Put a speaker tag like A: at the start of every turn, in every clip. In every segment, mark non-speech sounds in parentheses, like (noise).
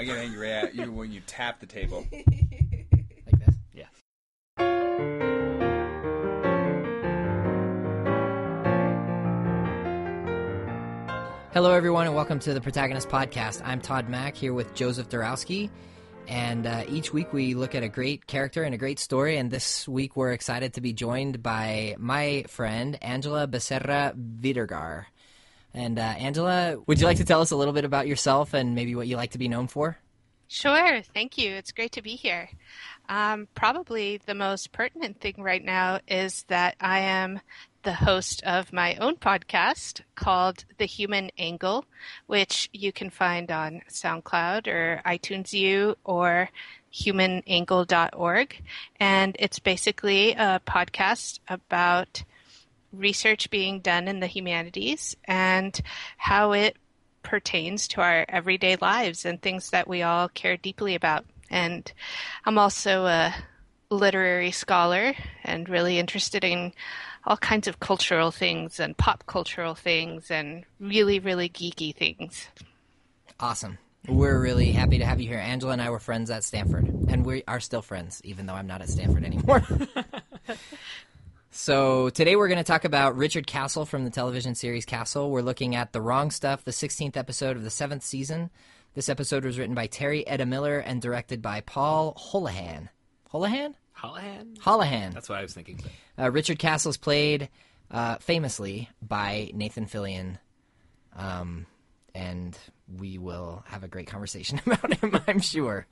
A: I get angry at you when you tap the table. (laughs)
B: like this.
C: Yeah.
B: Hello, everyone, and welcome to the Protagonist Podcast. I'm Todd Mack here with Joseph Dorowski, and uh, each week we look at a great character and a great story. And this week we're excited to be joined by my friend Angela Becerra Vidergar. And uh, Angela, would you like to tell us a little bit about yourself and maybe what you like to be known for?
D: Sure, thank you. It's great to be here. Um, probably the most pertinent thing right now is that I am the host of my own podcast called The Human Angle, which you can find on SoundCloud or iTunes U or humanangle.org. And it's basically a podcast about research being done in the humanities and how it pertains to our everyday lives and things that we all care deeply about. And I'm also a literary scholar and really interested in all kinds of cultural things and pop cultural things and really, really geeky things.
B: Awesome. We're really happy to have you here. Angela and I were friends at Stanford, and we are still friends, even though I'm not at Stanford anymore. (laughs) (laughs) so, today we're going to talk about Richard Castle from the television series Castle. We're looking at The Wrong Stuff, the 16th episode of the seventh season. This episode was written by Terri Edda Miller and directed by Paul Holohan. Holohan?
C: Hollahan?
B: Holohan.
C: That's what I was thinking.
B: Uh, Richard Castle is played uh, famously by Nathan Fillion, um, and we will have a great conversation (laughs) about him, I'm sure.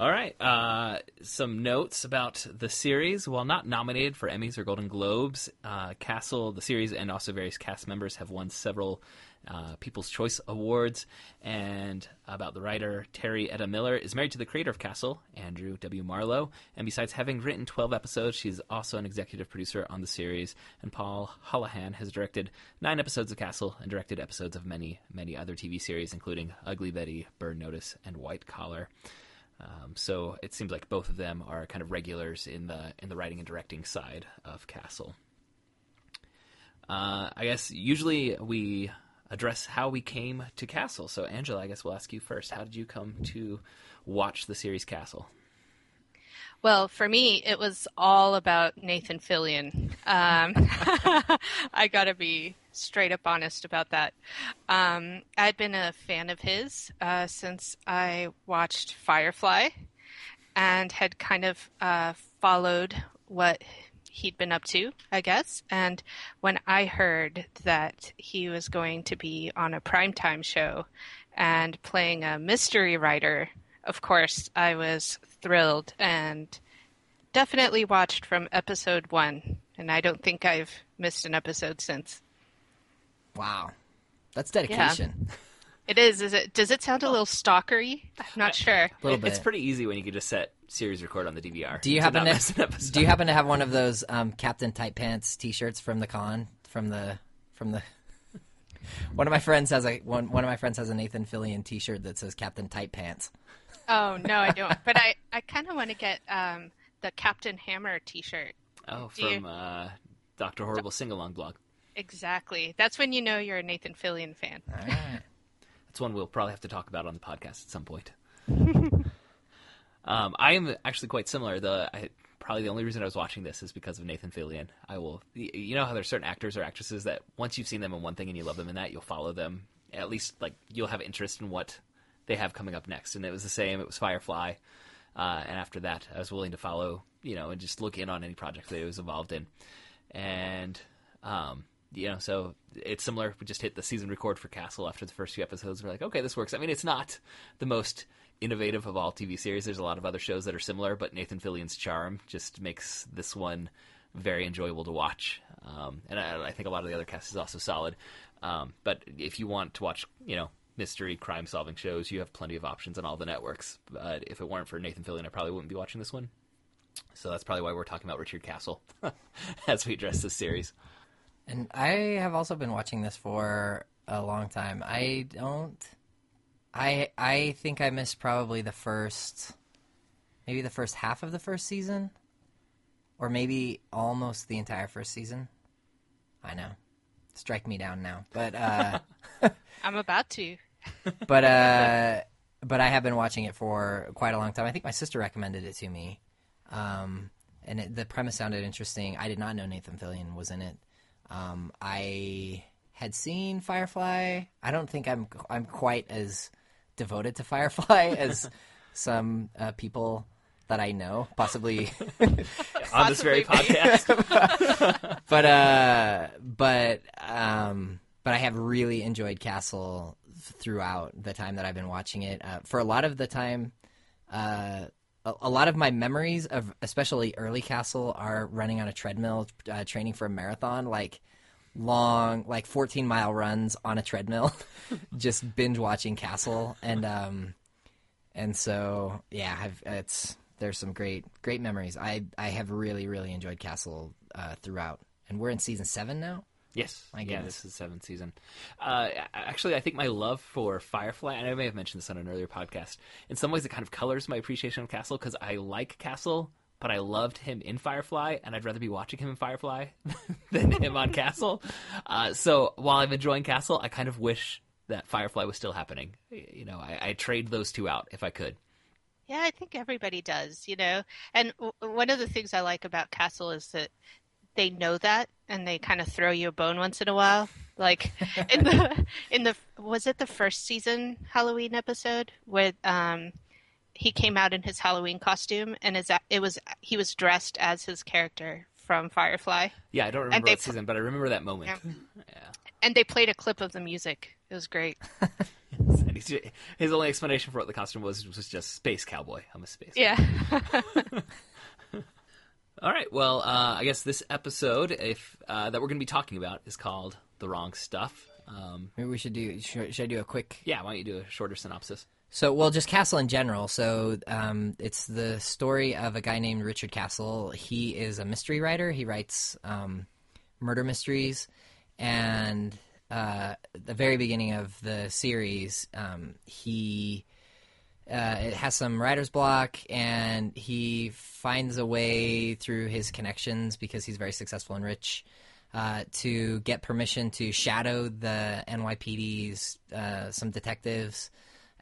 C: All right. Uh, some notes about the series. While not nominated for Emmys or Golden Globes, uh, Castle, the series, and also various cast members have won several uh, People's Choice Awards. And about the writer, Terri Edda Miller is married to the creator of Castle, Andrew W. Marlowe. And besides having written 12 episodes, she's also an executive producer on the series. And Paul Holohan has directed nine episodes of Castle and directed episodes of many, many other TV series, including Ugly Betty, Burn Notice, and White Collar. Um, so it seems like both of them are kind of regulars in the in the writing and directing side of Castle. Uh, I guess usually we address how we came to Castle. So Angela, I guess we'll ask you first. How did you come to watch the series Castle?
D: Well, for me, it was all about Nathan Fillion. Um, (laughs) I got to be straight up honest about that. Um, I'd been a fan of his uh, since I watched Firefly and had kind of uh, followed what he'd been up to, I guess. And when I heard that he was going to be on a primetime show and playing a mystery writer, of course, I was thrilled and definitely watched from episode one. And I don't think I've missed an episode since.
B: Wow. That's dedication.
D: It is. Is it? Does it sound a little stalkery? I'm not sure.
B: A little bit.
C: It's pretty easy when you can just set series record on the DVR.
B: Do you happen
C: not miss an
B: to. Do you happen to have one of those um, Captain Tight Pants T-shirts from the con from the from the? (laughs) one of my friends has a one. One of my friends has a Nathan Fillion T-shirt that says Captain Tight Pants.
D: Oh no, I don't. But I, I kind of want to get um, the Captain Hammer T-shirt.
C: Oh,
D: Do you-
C: from uh, Doctor Horrible sing along blog.
D: Exactly. That's when you know you're a Nathan Fillion fan.
B: All right. (laughs)
C: That's one we'll probably have to talk about on the podcast at some point. (laughs) um, I am actually quite similar. The I, probably the only reason I was watching this is because of Nathan Fillion. I will, you know how there's certain actors or actresses that once you've seen them in one thing and you love them in that, you'll follow them. At least like you'll have interest in what they have coming up next. And it was the same. It was Firefly. Uh, and after that, I was willing to follow, you know, and just look in on any project that he was involved in. And um, you know, so it's similar. We just hit the season record for Castle after the first few episodes. We're like, okay, this works. I mean, it's not the most innovative of all TV series. There's a lot of other shows that are similar, but Nathan Fillion's charm just makes this one very enjoyable to watch. Um, and I, I think a lot of the other cast is also solid. Um, but if you want to watch, you know, mystery crime solving shows, you have plenty of options on all the networks. But if it weren't for Nathan Fillion, I probably wouldn't be watching this one. So that's probably why we're talking about Richard Castle (laughs) as we address this series.
B: And I have also been watching this for a long time. I don't. I I think I missed probably the first, maybe the first half of the first season, or maybe almost the entire first season. I know, strike me down now, but uh, (laughs)
D: I'm about to.
B: But (laughs) uh, but I have been watching it for quite a long time. I think my sister recommended it to me, um, and it, the premise sounded interesting. I did not know Nathan Fillion was in it. Um, I had seen Firefly. I don't think I'm I'm quite as devoted to Firefly (laughs) as some uh, people that I know, possibly. (laughs)
C: on this very podcast.
B: but uh, but um, but I have really enjoyed Castle throughout the time that I've been watching it. Uh, for a lot of the time, uh, a, a lot of my memories of especially early Castle are running on a treadmill, uh, training for a marathon, like long, like fourteen mile runs on a treadmill, (laughs) just binge watching Castle, and um, and so yeah, I've, it's there's some great great memories. I I have really really enjoyed Castle uh, throughout, and we're in season seven now.
C: Yes,
B: My
C: yeah,
B: goodness.
C: this is the seventh season. Uh, actually, I think my love for Firefly, and I may have mentioned this on an earlier podcast. In some ways, it kind of colors my appreciation of Castle because I like Castle, but I loved him in Firefly, and I'd rather be watching him in Firefly (laughs) than him on Castle. Uh, so while I'm enjoying Castle, I kind of wish that Firefly was still happening. You know, I, I trade those two out if I could.
D: Yeah, I think everybody does, you know. And w- one of the things I like about Castle is that they know that and they kind of throw you a bone once in a (laughs) while. Like in the in the was it the first season Halloween episode where um he came out in his Halloween costume and is it was he was dressed as his character from Firefly
C: Yeah, I don't remember
D: they
C: what season, but I remember that moment. (laughs)
D: Yeah, and they played a clip of the music. It was great. (laughs)
C: His only explanation for what the costume was was just space cowboy. I'm a space.
D: Yeah.
C: All right. Well, uh, I guess this episode, if uh, that we're going to be talking about, is called "The Wrong Stuff." Um,
B: Maybe we should do. Should, should I do a quick?
C: yeah. Why don't you do a shorter synopsis?
B: So, well, just Castle in general. So, um, it's the story of a guy named Richard Castle. He is a mystery writer. He writes um, murder mysteries, and uh, the very beginning of the series, um, he uh, it has some writer's block, and he finds a way through his connections because he's very successful and rich uh, to get permission to shadow the NYPD's uh, some detectives,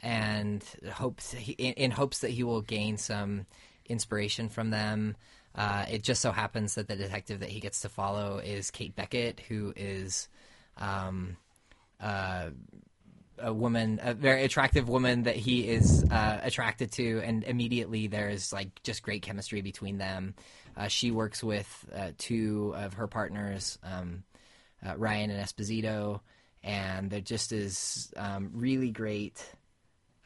B: and hopes he, in, in hopes that he will gain some inspiration from them. Uh, it just so happens that the detective that he gets to follow is Kate Beckett, who is um, uh, a woman, a very attractive woman that he is uh, attracted to, and immediately there's like just great chemistry between them. Uh, she works with uh, two of her partners, um, uh, Ryan and Esposito, and there just is um, really great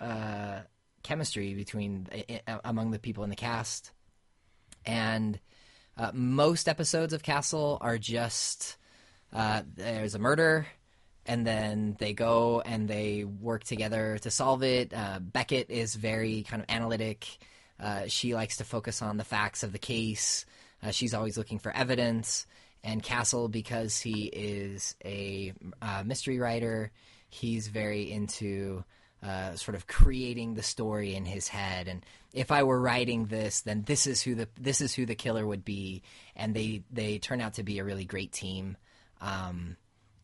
B: uh, chemistry between i- among the people in the cast. And uh, most episodes of Castle are just uh, there's a murder, and then they go and they work together to solve it. Uh, Beckett is very kind of analytic. Uh, she likes to focus on the facts of the case. Uh, she's always looking for evidence. And Castle, because he is a uh, mystery writer, he's very into uh, sort of creating the story in his head. And if I were writing this, then this is who the this is who the killer would be. And they they turn out to be a really great team. Um,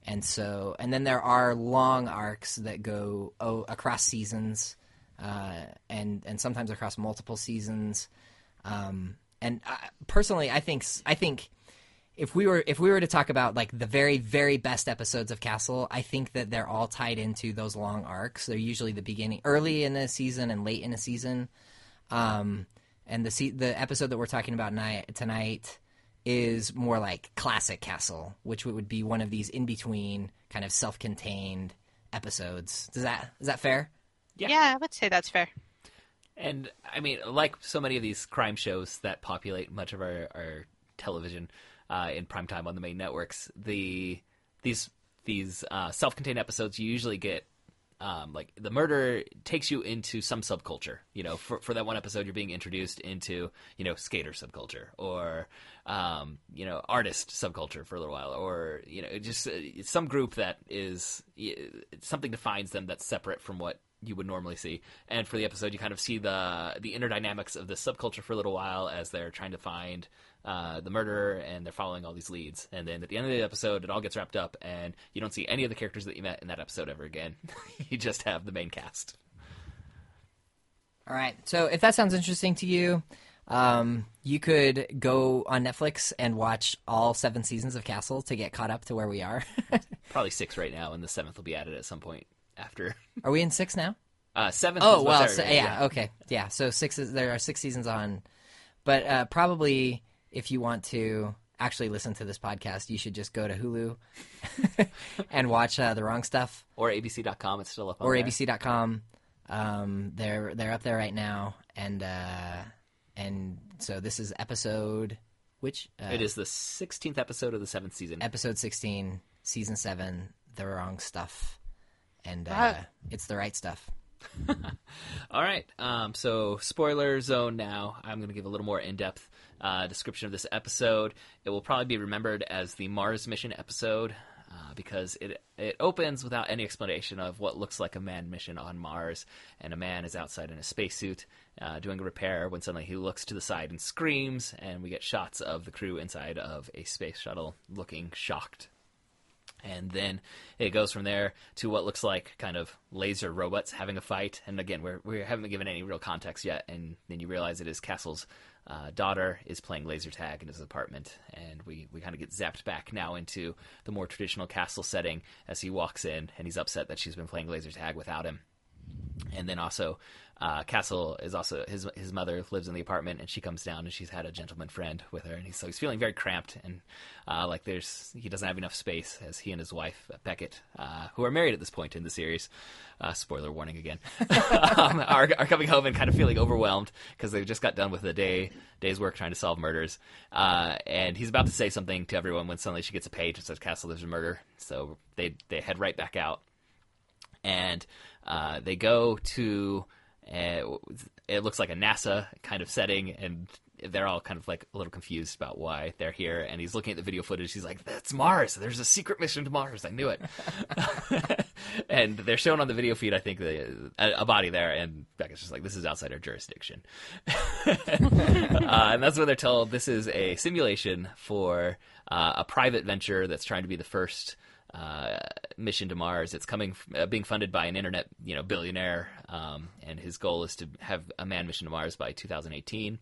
B: and so, and then there are long arcs that go oh, across seasons, uh, and and sometimes across multiple seasons. Um, and I, personally, I think I think if we were if we were to talk about like the very very best episodes of Castle, I think that they're all tied into those long arcs. They're usually the beginning, early in a season, and late in a season. Um, and the the episode that we're talking about ni- tonight is more like classic Castle, which would be one of these in between kind of self contained episodes. Does that is that fair?
C: Yeah.
D: yeah, I would say that's fair.
C: And I mean, like so many of these crime shows that populate much of our, our television uh, in prime time on the main networks, the these these uh, self-contained episodes you usually get um, like the murder takes you into some subculture. You know, for for that one episode, you're being introduced into you know skater subculture or um, you know artist subculture for a little while, or you know just uh, some group that is something defines them that's separate from what you would normally see. And for the episode, you kind of see the the inner dynamics of the subculture for a little while as they're trying to find uh, the murderer and they're following all these leads. And then at the end of the episode, it all gets wrapped up, and you don't see any of the characters that you met in that episode ever again. (laughs) you just have the main cast.
B: All right. So if that sounds interesting to you, um, you could go on Netflix and watch all seven seasons of Castle to get caught up to where we are. (laughs)
C: Probably six right now, and the seventh will be added at some point after.
B: are we in six now?
C: Uh, seventh.
B: Oh well, so,
C: already-
B: yeah, okay, yeah. So six is there are six seasons on, but uh, probably if you want to actually listen to this podcast, you should just go to Hulu (laughs) and watch uh, the wrong stuff
C: Or ABC.com. It's still up on
B: or
C: there.
B: ABC.com. Um, they're they're up there right now, and uh, and so this is episode which uh,
C: It is the 16th episode of the seventh season.
B: episode sixteen, season seven, the wrong stuff, and uh,
D: Wow.
B: it's the right stuff. (laughs)
C: All right. Um, so, spoiler zone now. I'm going to give a little more in depth uh, description of this episode. It will probably be remembered as the Mars mission episode uh, because it, it opens without any explanation of what looks like a manned mission on Mars. And a man is outside in a spacesuit uh, doing a repair when suddenly he looks to the side and screams. And we get shots of the crew inside of a space shuttle looking shocked and then it goes from there to what looks like kind of laser robots having a fight. And again, we're, we haven't given any real context yet. And then you realize it is Castle's uh, daughter is playing laser tag in his apartment. And we, we kind of get zapped back now into the more traditional Castle setting as he walks in and he's upset that she's been playing laser tag without him. And then also, uh, Castle is also his his mother lives in the apartment, and she comes down, and she's had a gentleman friend with her, and he's so he's feeling very cramped, and uh, like there's he doesn't have enough space as he and his wife Beckett, uh, who are married at this point in the series, uh, spoiler warning again, (laughs) um, are are coming home and kind of feeling overwhelmed because they've just got done with a day day's work trying to solve murders, uh, and he's about to say something to everyone when suddenly she gets a page that says Castle there's a murder, so they they head right back out and uh, they go to uh, it looks like a NASA kind of setting, and they're all kind of like a little confused about why they're here. And he's looking at the video footage. He's like, "That's Mars. There's a secret mission to Mars. I knew it." (laughs) and they're shown on the video feed, I think, the, a, a body there, and Beckett's just like, "This is outside our jurisdiction." (laughs) uh, and that's when they're told this is a simulation for uh, a private venture that's trying to be the first uh, mission to Mars. It's coming, uh, being funded by an internet, you know, billionaire, um, and his goal is to have a manned mission to Mars by 2018.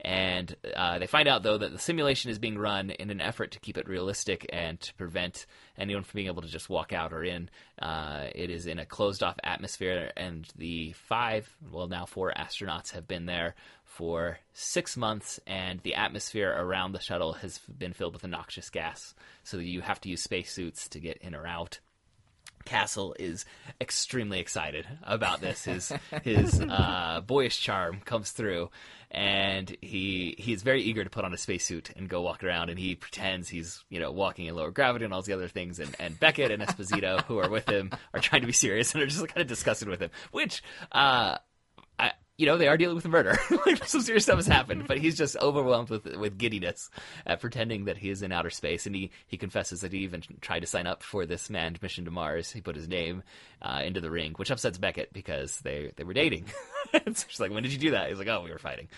C: And uh, they find out though that the simulation is being run in an effort to keep it realistic and to prevent anyone from being able to just walk out or in. Uh, it is in a closed-off atmosphere, and the five, well now four astronauts have been there for six months, and the atmosphere around the shuttle has been filled with a noxious gas, so you have to use spacesuits to get in or out. Castle is extremely excited about this. His his (laughs) uh, boyish charm comes through, and he he is very eager to put on a spacesuit and go walk around. And he pretends he's you know walking in lower gravity and all these other things. And, and Beckett and Esposito, who are with him, are trying to be serious and are just kind of disgusted with him. Which uh, you know, they are dealing with murder. (laughs) like some serious stuff has happened, but he's just overwhelmed with with giddiness at pretending that he is in outer space. And he he confesses that he even tried to sign up for this manned mission to Mars. He put his name uh, into the ring, which upsets Beckett because they they were dating. (laughs) so she's like, "When did you do that?" He's like, "Oh, we were fighting.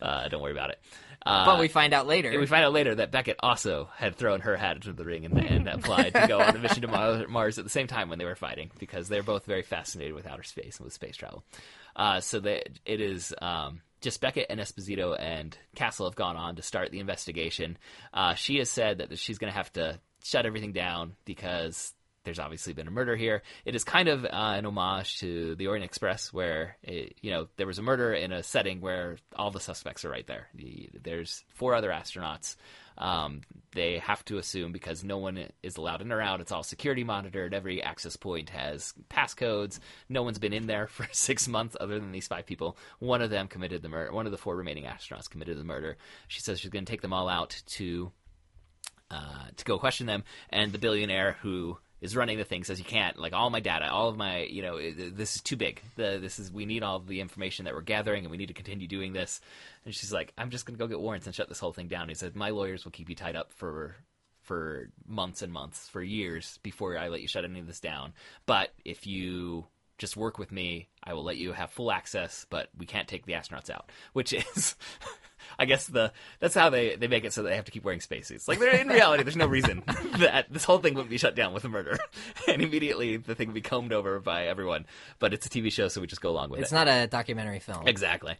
C: Uh, don't worry about it." Uh,
B: But we find out later.
C: we find out later that Beckett also had thrown her hat into the ring and, and applied to go on a mission to (laughs) Mars at the same time when they were fighting because they're both very fascinated with outer space and with space travel. Uh, so that it is um, just Beckett and Esposito and Castle have gone on to start the investigation. Uh, she has said that she's going to have to shut everything down because there's obviously been a murder here. It is kind of uh, an homage to the Orient Express, where it, you know there was a murder in a setting where all the suspects are right there. The, there's four other astronauts. Um, they have to assume because no one is allowed in or out. It's all security monitored. Every access point has passcodes. No one's been in there (laughs) for six months other than these five people. One of them committed the murder. One of the four remaining astronauts committed the murder. She says she's going to take them all out to uh, to go question them. And the billionaire who is running the thing says you can't. Like all my data, all of my, you know, this is too big. The, this is we need all the information that we're gathering, and we need to continue doing this. And she's like, I'm just going to go get warrants and shut this whole thing down. he said, my lawyers will keep you tied up for for months and months, for years before I let you shut any of this down. But if you just work with me. I will let you have full access, but we can't take the astronauts out. Which is, (laughs) I guess the that's how they they make it so they have to keep wearing spacesuits. Like in reality, there's no reason (laughs) that this whole thing wouldn't be shut down with a murder, (laughs) and immediately the thing would be combed over by everyone. But it's a TV show, so we just go along with
B: It's
C: it.
B: It's not a documentary film.
C: Exactly.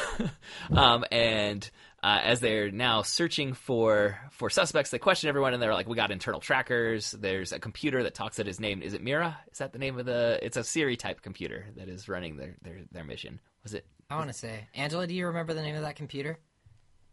C: (laughs) um, and uh, as they're now searching for for suspects, they question everyone, and they're like, "We got internal trackers. There's a computer that talks at his name. Is it Mira? Is that the name of the? It's a Siri type computer that is running their their, their mission. Was it?
B: I want to say, Angela, do you remember the name of that computer?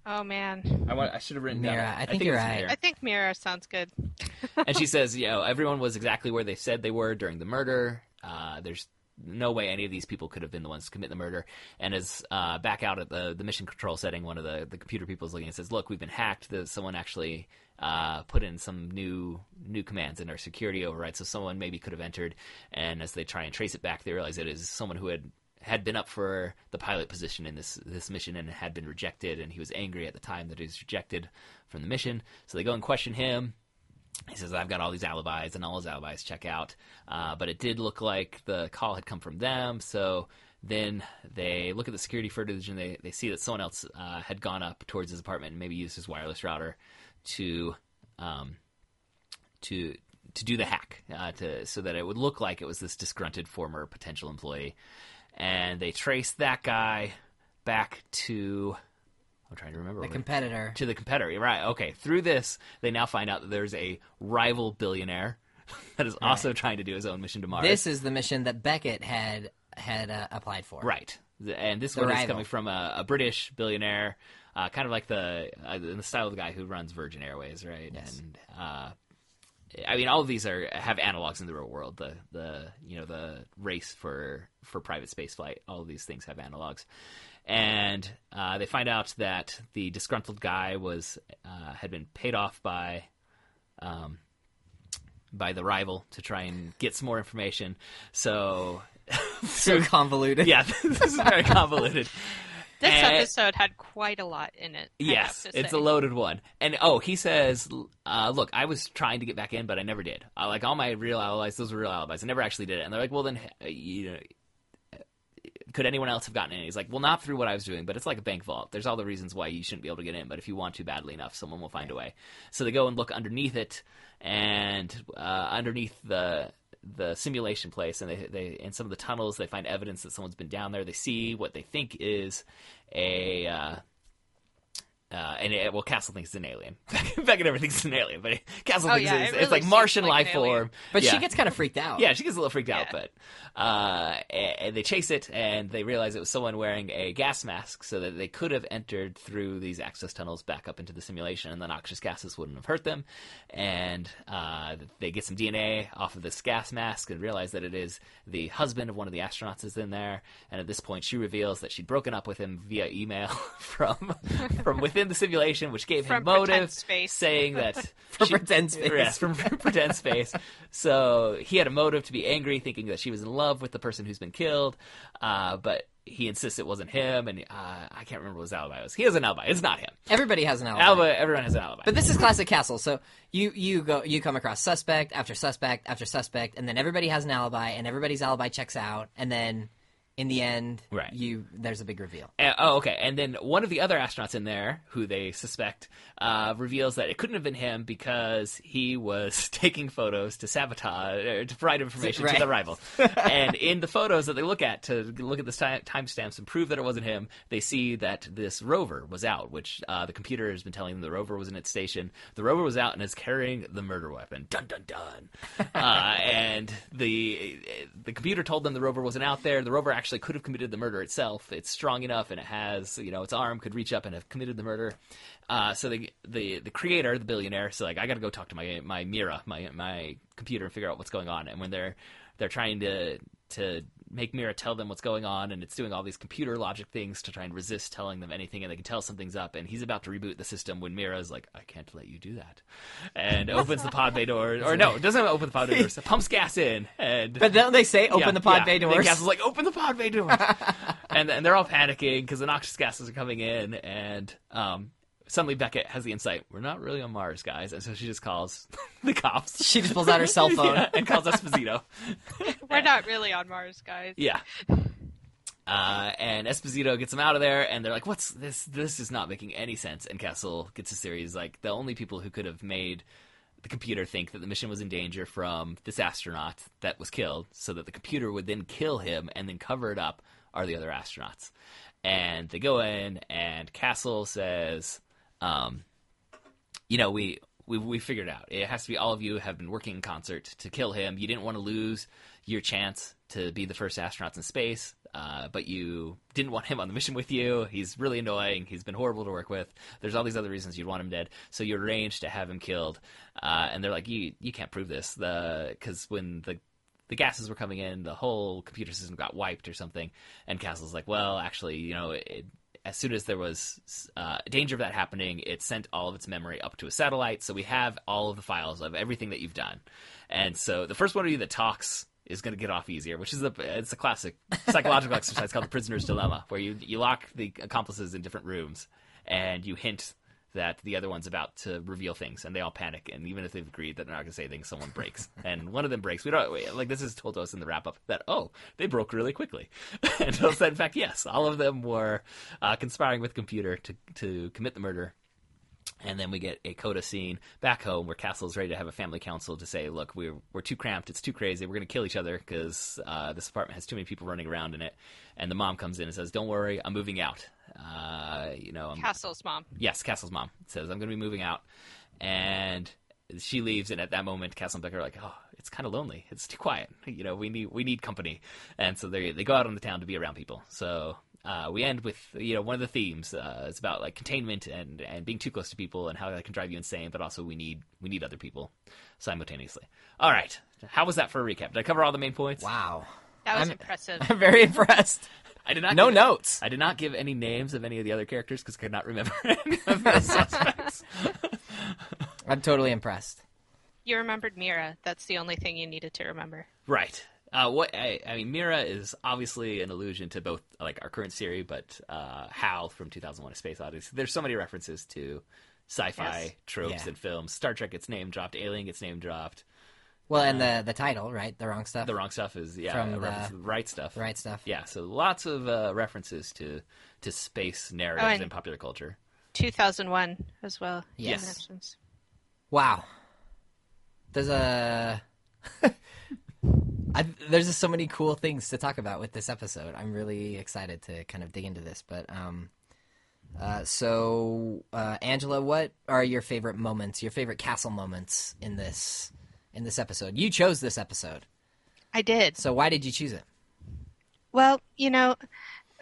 D: Oh man,
C: I want. I should have written down.
B: Mira. I think you're right.
C: Mira.
D: I think Mira sounds good. (laughs)
C: and she says, you know, everyone was exactly where they said they were during the murder. Uh, there's no way any of these people could have been the ones to commit the murder. And as uh, back out at the, the mission control setting, one of the, the computer people is looking and says, look, we've been hacked. The, someone actually uh, put in some new new commands in our security override. So someone maybe could have entered. And as they try and trace it back, they realize it is someone who had had been up for the pilot position in this this mission and had been rejected, and he was angry at the time that he was rejected from the mission. So they go and question him. He says, "I've got all these alibis, and all his alibis check out." Uh, but it did look like the call had come from them. So then they look at the security footage and they, they see that someone else uh, had gone up towards his apartment and maybe used his wireless router to um, to to do the hack uh, to so that it would look like it was this disgruntled former potential employee. And they trace that guy back to I'm trying to remember
B: The competitor.
C: to the competitor. Right. Okay. Through this, they now find out that there's a rival billionaire (laughs) that is also trying to do his own mission to Mars.
B: This is the mission that Beckett had had uh, applied for.
C: right. And this
B: The
C: one is coming from a, a British billionaire, uh, kind of like the uh, in the style of the guy who runs Virgin Airways, right?
B: Yes.
C: And uh, I mean, all of these are have analogs in the real world. The the you know the race for for private space flight. All of these things have analogs. And uh, they find out that the disgruntled guy was uh, had been paid off by um, by the rival to try and get some more information. So,
B: So (laughs) convoluted.
C: yeah, (laughs) this is very convoluted. (laughs)
D: This
C: And-
D: episode had quite a lot in it.
C: Yes, it's
D: say.
C: a loaded one. And oh, he says, uh, "Look, I was trying to get back in, but I never did. Uh, like all my real alibis, those were real alibis. I never actually did it." And they're like, "Well, then, uh, you know." Could anyone else have gotten in? He's like, well, not through what I was doing, but it's like a bank vault. There's all the reasons why you shouldn't be able to get in, but if you want to badly enough, someone will find a way. So they go and look underneath it, and uh, underneath the the simulation place, and they they in some of the tunnels, they find evidence that someone's been down there. They see what they think is a uh, uh, and it, well, Castle thinks it's an alien. (laughs) Beckett never thinks it's an alien, but Castle
D: Oh,
C: thinks
D: yeah,
C: it's,
D: it
C: it's like Martian
D: like
C: life form.
B: But
C: yeah.
B: she gets kind of freaked out.
C: Yeah, she gets a little freaked out, but uh, and they chase it, and they realize it was someone wearing a gas mask, so that they could have entered through these access tunnels back up into the simulation, and the noxious gases wouldn't have hurt them. And uh, they get some DNA off of this gas mask and realize that it is the husband of one of the astronauts is in there. And at this point, she reveals that she'd broken up with him via email (laughs) from from within the simulation, which gave
D: From
C: him motive,
D: space.
C: saying that (laughs) (laughs)
B: From
C: she-
B: pretend (laughs) space.
C: Yes, from pretend space. So he had a motive to be angry, thinking that she was in love with the person who's been killed. Uh, but he insists it wasn't him, and uh, I can't remember what his alibi was. He has an alibi. It's not him.
B: Everybody has an alibi.
C: Alibi. Everyone has an alibi.
B: But this is classic Castle. So you you go you come across suspect after suspect after suspect, and then everybody has an alibi, and everybody's alibi checks out, and then in the end,
C: Right.
B: you there's a big reveal.
C: Uh, oh, okay. And then one of the other astronauts in there, who they suspect, uh, reveals that it couldn't have been him because he was (laughs) taking photos to sabotage, or to provide information to the rival. (laughs) and in the photos that they look at to look at the time timestamps and prove that it wasn't him, they see that this rover was out, which uh, the computer has been telling them the rover was in its station. The rover was out and is carrying the murder weapon. Dun dun dun. (laughs) uh, and the the computer told them the rover wasn't out there. The rover actually could have committed the murder itself. It's strong enough, and it has you know its arm could reach up and have committed the murder. Uh, so the the the creator, the billionaire, so like I got to go talk to my my Mira, my my computer, and figure out what's going on. And when they're they're trying to to make Mira tell them what's going on, and it's doing all these computer logic things to try and resist telling them anything, and they can tell something's up. And he's about to reboot the system when Mira's like, "I can't let you do that," and (laughs) opens the pod bay door, or no, doesn't open the pod bay doors, (laughs) pumps gas in, and
B: But don't they say open
C: yeah,
B: the pod
C: yeah.
B: bay
C: And
B: doors?
C: Castle's like, open the pod bay doors, (laughs) and and they're all panicking because the noxious gases are coming in, and um, suddenly Beckett has the insight: we're not really on Mars, guys, and so she just calls (laughs) the cops.
B: She just pulls out her cell (laughs) phone.
C: Yeah, and calls Esposito. (laughs)
D: We're not really on Mars, guys.
C: Yeah. Uh, and Esposito gets them out of there, and they're like, "What's this? This is not making any sense." And Castle gets a series like the only people who could have made the computer think that the mission was in danger from this astronaut that was killed, so that the computer would then kill him and then cover it up are the other astronauts. And they go in, and Castle says, um, "You know, we." We, we figured out. It has to be all of you have been working in concert to kill him. You didn't want to lose your chance to be the first astronauts in space, uh, but you didn't want him on the mission with you. He's really annoying. He's been horrible to work with. There's all these other reasons you'd want him dead. So you arranged to have him killed. Uh, and they're like, you you can't prove this. the Because when the the gases were coming in, the whole computer system got wiped or something. And Castle's like, well, actually, you know, it, as soon as there was uh, danger of that happening, it sent all of its memory up to a satellite. So we have all of the files of everything that you've done. And so the first one of you that talks is going to get off easier, which is a it's a classic psychological (laughs) exercise called the prisoner's dilemma, where you you lock the accomplices in different rooms and you hint that the other one's about to reveal things, and they all panic. And even if they've agreed that they're not going to say things, someone breaks, (laughs) and one of them breaks. We don't wait, like this is told to us in the wrap up that oh they broke really quickly, (laughs) and they'll say in fact yes, all of them were uh, conspiring with the computer to to commit the murder and then we get a coda scene back home where Castle's ready to have a family council to say, look, we're, we're too cramped. It's too crazy. We're going to kill each other because uh, this apartment has too many people running around in it. And the mom comes in and says, don't worry, I'm moving out. Uh, you know, I'm,
D: Castle's mom.
C: yes, Castle's mom says, I'm going to be moving out. And she leaves, and at that moment, Castle and Beckett are like, "Oh, it's kind of lonely. It's too quiet. You know, we need we need company." And so they they go out on the town to be around people. So uh, we end with you know one of the themes. Uh, it's about like containment and and being too close to people and how that can drive you insane. But also we need we need other people simultaneously. All right, how was that for a recap? Did I cover all the main points?
B: Wow.
D: That was
B: I'm-
D: impressive. (laughs)
B: I'm very impressed.
C: I did not.
B: No
C: give,
B: notes.
C: I did not give any names of any of the other characters because I could not remember (laughs) any of the (laughs) suspects.
B: I'm totally impressed.
D: You remembered Mira. That's the only thing you needed to remember.
C: Right. Uh, what I, I mean, Mira is obviously an allusion to both like our current series, but uh, Hal from 2001: A Space Odyssey. There's so many references to sci-fi
D: Yes.
C: tropes
B: Yeah.
C: and films. Star Trek gets name dropped. Alien gets name dropped.
B: Well, and the the title, right? The wrong stuff.
C: The wrong stuff is yeah,
B: From the-
C: the right stuff.
B: right stuff.
C: Yeah. So lots of uh, references to to space narratives
D: Oh, and-
C: in popular culture.
D: 2001 as well. he
B: Yes. Wow. There's a. (laughs) I, there's just so many cool things to talk about with this episode. I'm really excited to kind of dig into this. But um, uh, so uh, Angela, what are your favorite moments? Your favorite castle moments in this in this episode? You chose this episode,
D: I did.
B: so why did you choose it?
D: Well, you know,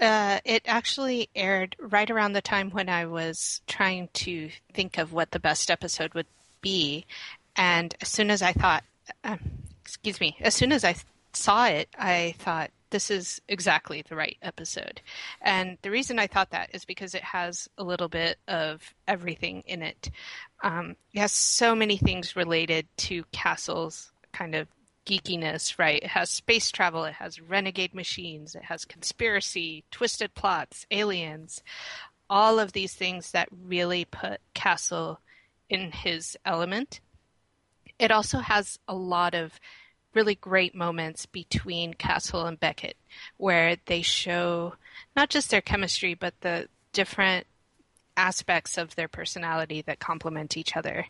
D: uh, it actually aired right around the time when I was trying to think of what the best episode would be. And as soon as I thought, um, excuse me, as soon as I saw it, I thought, this is exactly the right episode. And the reason I thought that is because it has a little bit of everything in it. Um, it has so many things related to Castle's kind of geekiness, right? It has space travel, it has renegade machines, it has conspiracy, twisted plots, aliens, all of these things that really put Castle in his element. It also has a lot of really great moments between Castle and Beckett where they show not just their chemistry but the different aspects of their personality that complement each other.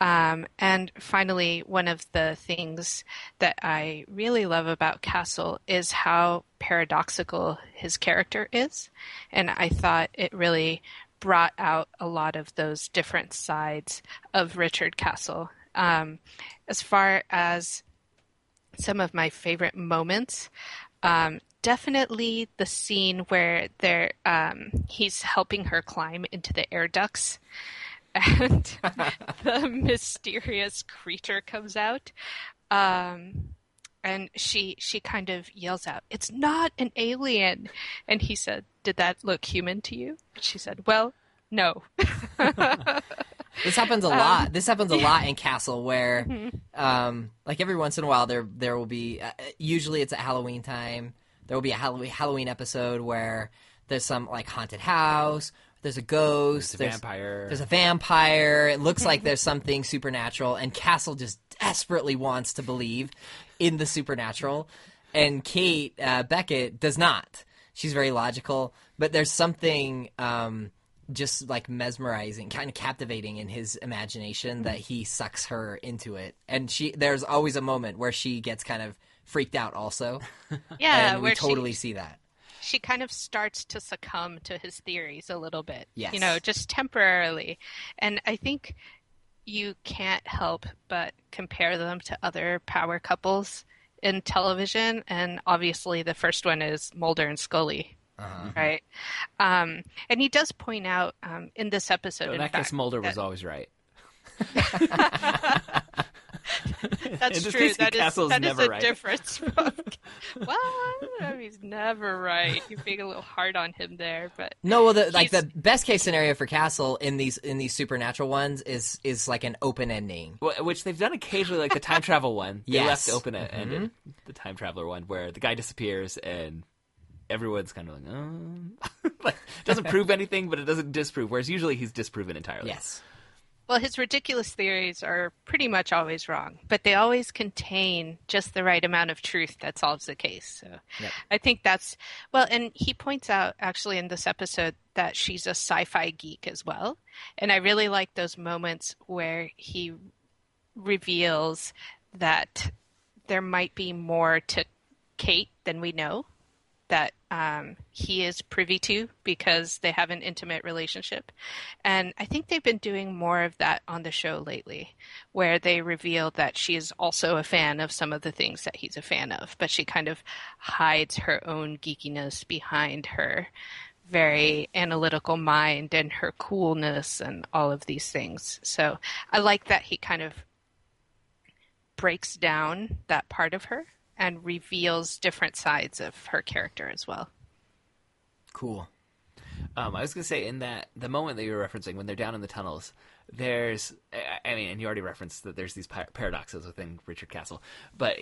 D: Um, and finally, one of the things that I really love about Castle is how paradoxical his character is. And I thought it really brought out a lot of those different sides of Richard Castle. Um, as far as some of my favorite moments, um, definitely the scene where they're um, he's helping her climb into the air ducts (laughs) and (laughs) the mysterious creature comes out um, and she she kind of yells out it's not an alien and he said did that look human to you she said well no
B: This happens a lot. This happens a lot in (laughs) Castle, where, um, like every once in a while, there there will be. Uh, usually, it's at Halloween time. There will be a Halloween Halloween episode where there's some like haunted house. there's a ghost,
C: There's a vampire.
B: there's a vampire. It looks like there's something supernatural, and Castle just desperately wants to believe in the supernatural, and Kate uh, Beckett does not. She's very logical, but there's something um, just like mesmerizing, kind of captivating in his imagination that he sucks her into it, and she. There's always a moment where she gets kind of freaked out, also, (laughs)
D: Yeah,
B: and we totally
D: she,
B: see that.
D: she kind of starts to succumb to his theories a little bit.
B: Yes.
D: You know, just temporarily. And I think you can't help but compare them to other power couples in television. And obviously, the first one is Mulder and Scully.
B: Uh-huh.
D: Right. Um, and he does point out um, in this episode.
C: in
D: in
C: that
D: fact,
C: case, Mulder was
D: that-
C: always right. (laughs) (laughs) (laughs)
D: That's
C: In this
D: true.
C: case,
D: That is
C: Castle's
D: that is
C: never
D: a
C: right.
D: difference. (laughs) From, well, I don't know if he's never right. You're being a little hard on him there, but
B: No, well, the, like the best case scenario for Castle in these in these supernatural ones is is like an open ending.
C: Wh- Which they've done occasionally, like the time travel one. They
B: Yes.
C: left open ended. The time traveler one, where the guy disappears and everyone's kind of like, um, (laughs) like doesn't prove anything, but it doesn't disprove. Whereas usually he's disproven entirely.
B: Yes.
D: Well, his ridiculous theories are pretty much always wrong, but they always contain just the right amount of truth that solves the case. So
B: Yep.
D: I think that's well, and he points out actually in this episode that she's a sci-fi geek as well, and I really like those moments where he reveals that there might be more to Kate than we know that um, he is privy to because they have an intimate relationship. And I think they've been doing more of that on the show lately, where they reveal that she is also a fan of some of the things that he's a fan of, but she kind of hides her own geekiness behind her very analytical mind and her coolness and all of these things. So I like that he kind of breaks down that part of her and reveals different sides of her character as well.
B: Cool.
C: Um, I was going to say in that the moment that you were referencing when they're down in the tunnels, there's I mean, and you already referenced that there's these par- paradoxes within Richard Castle, but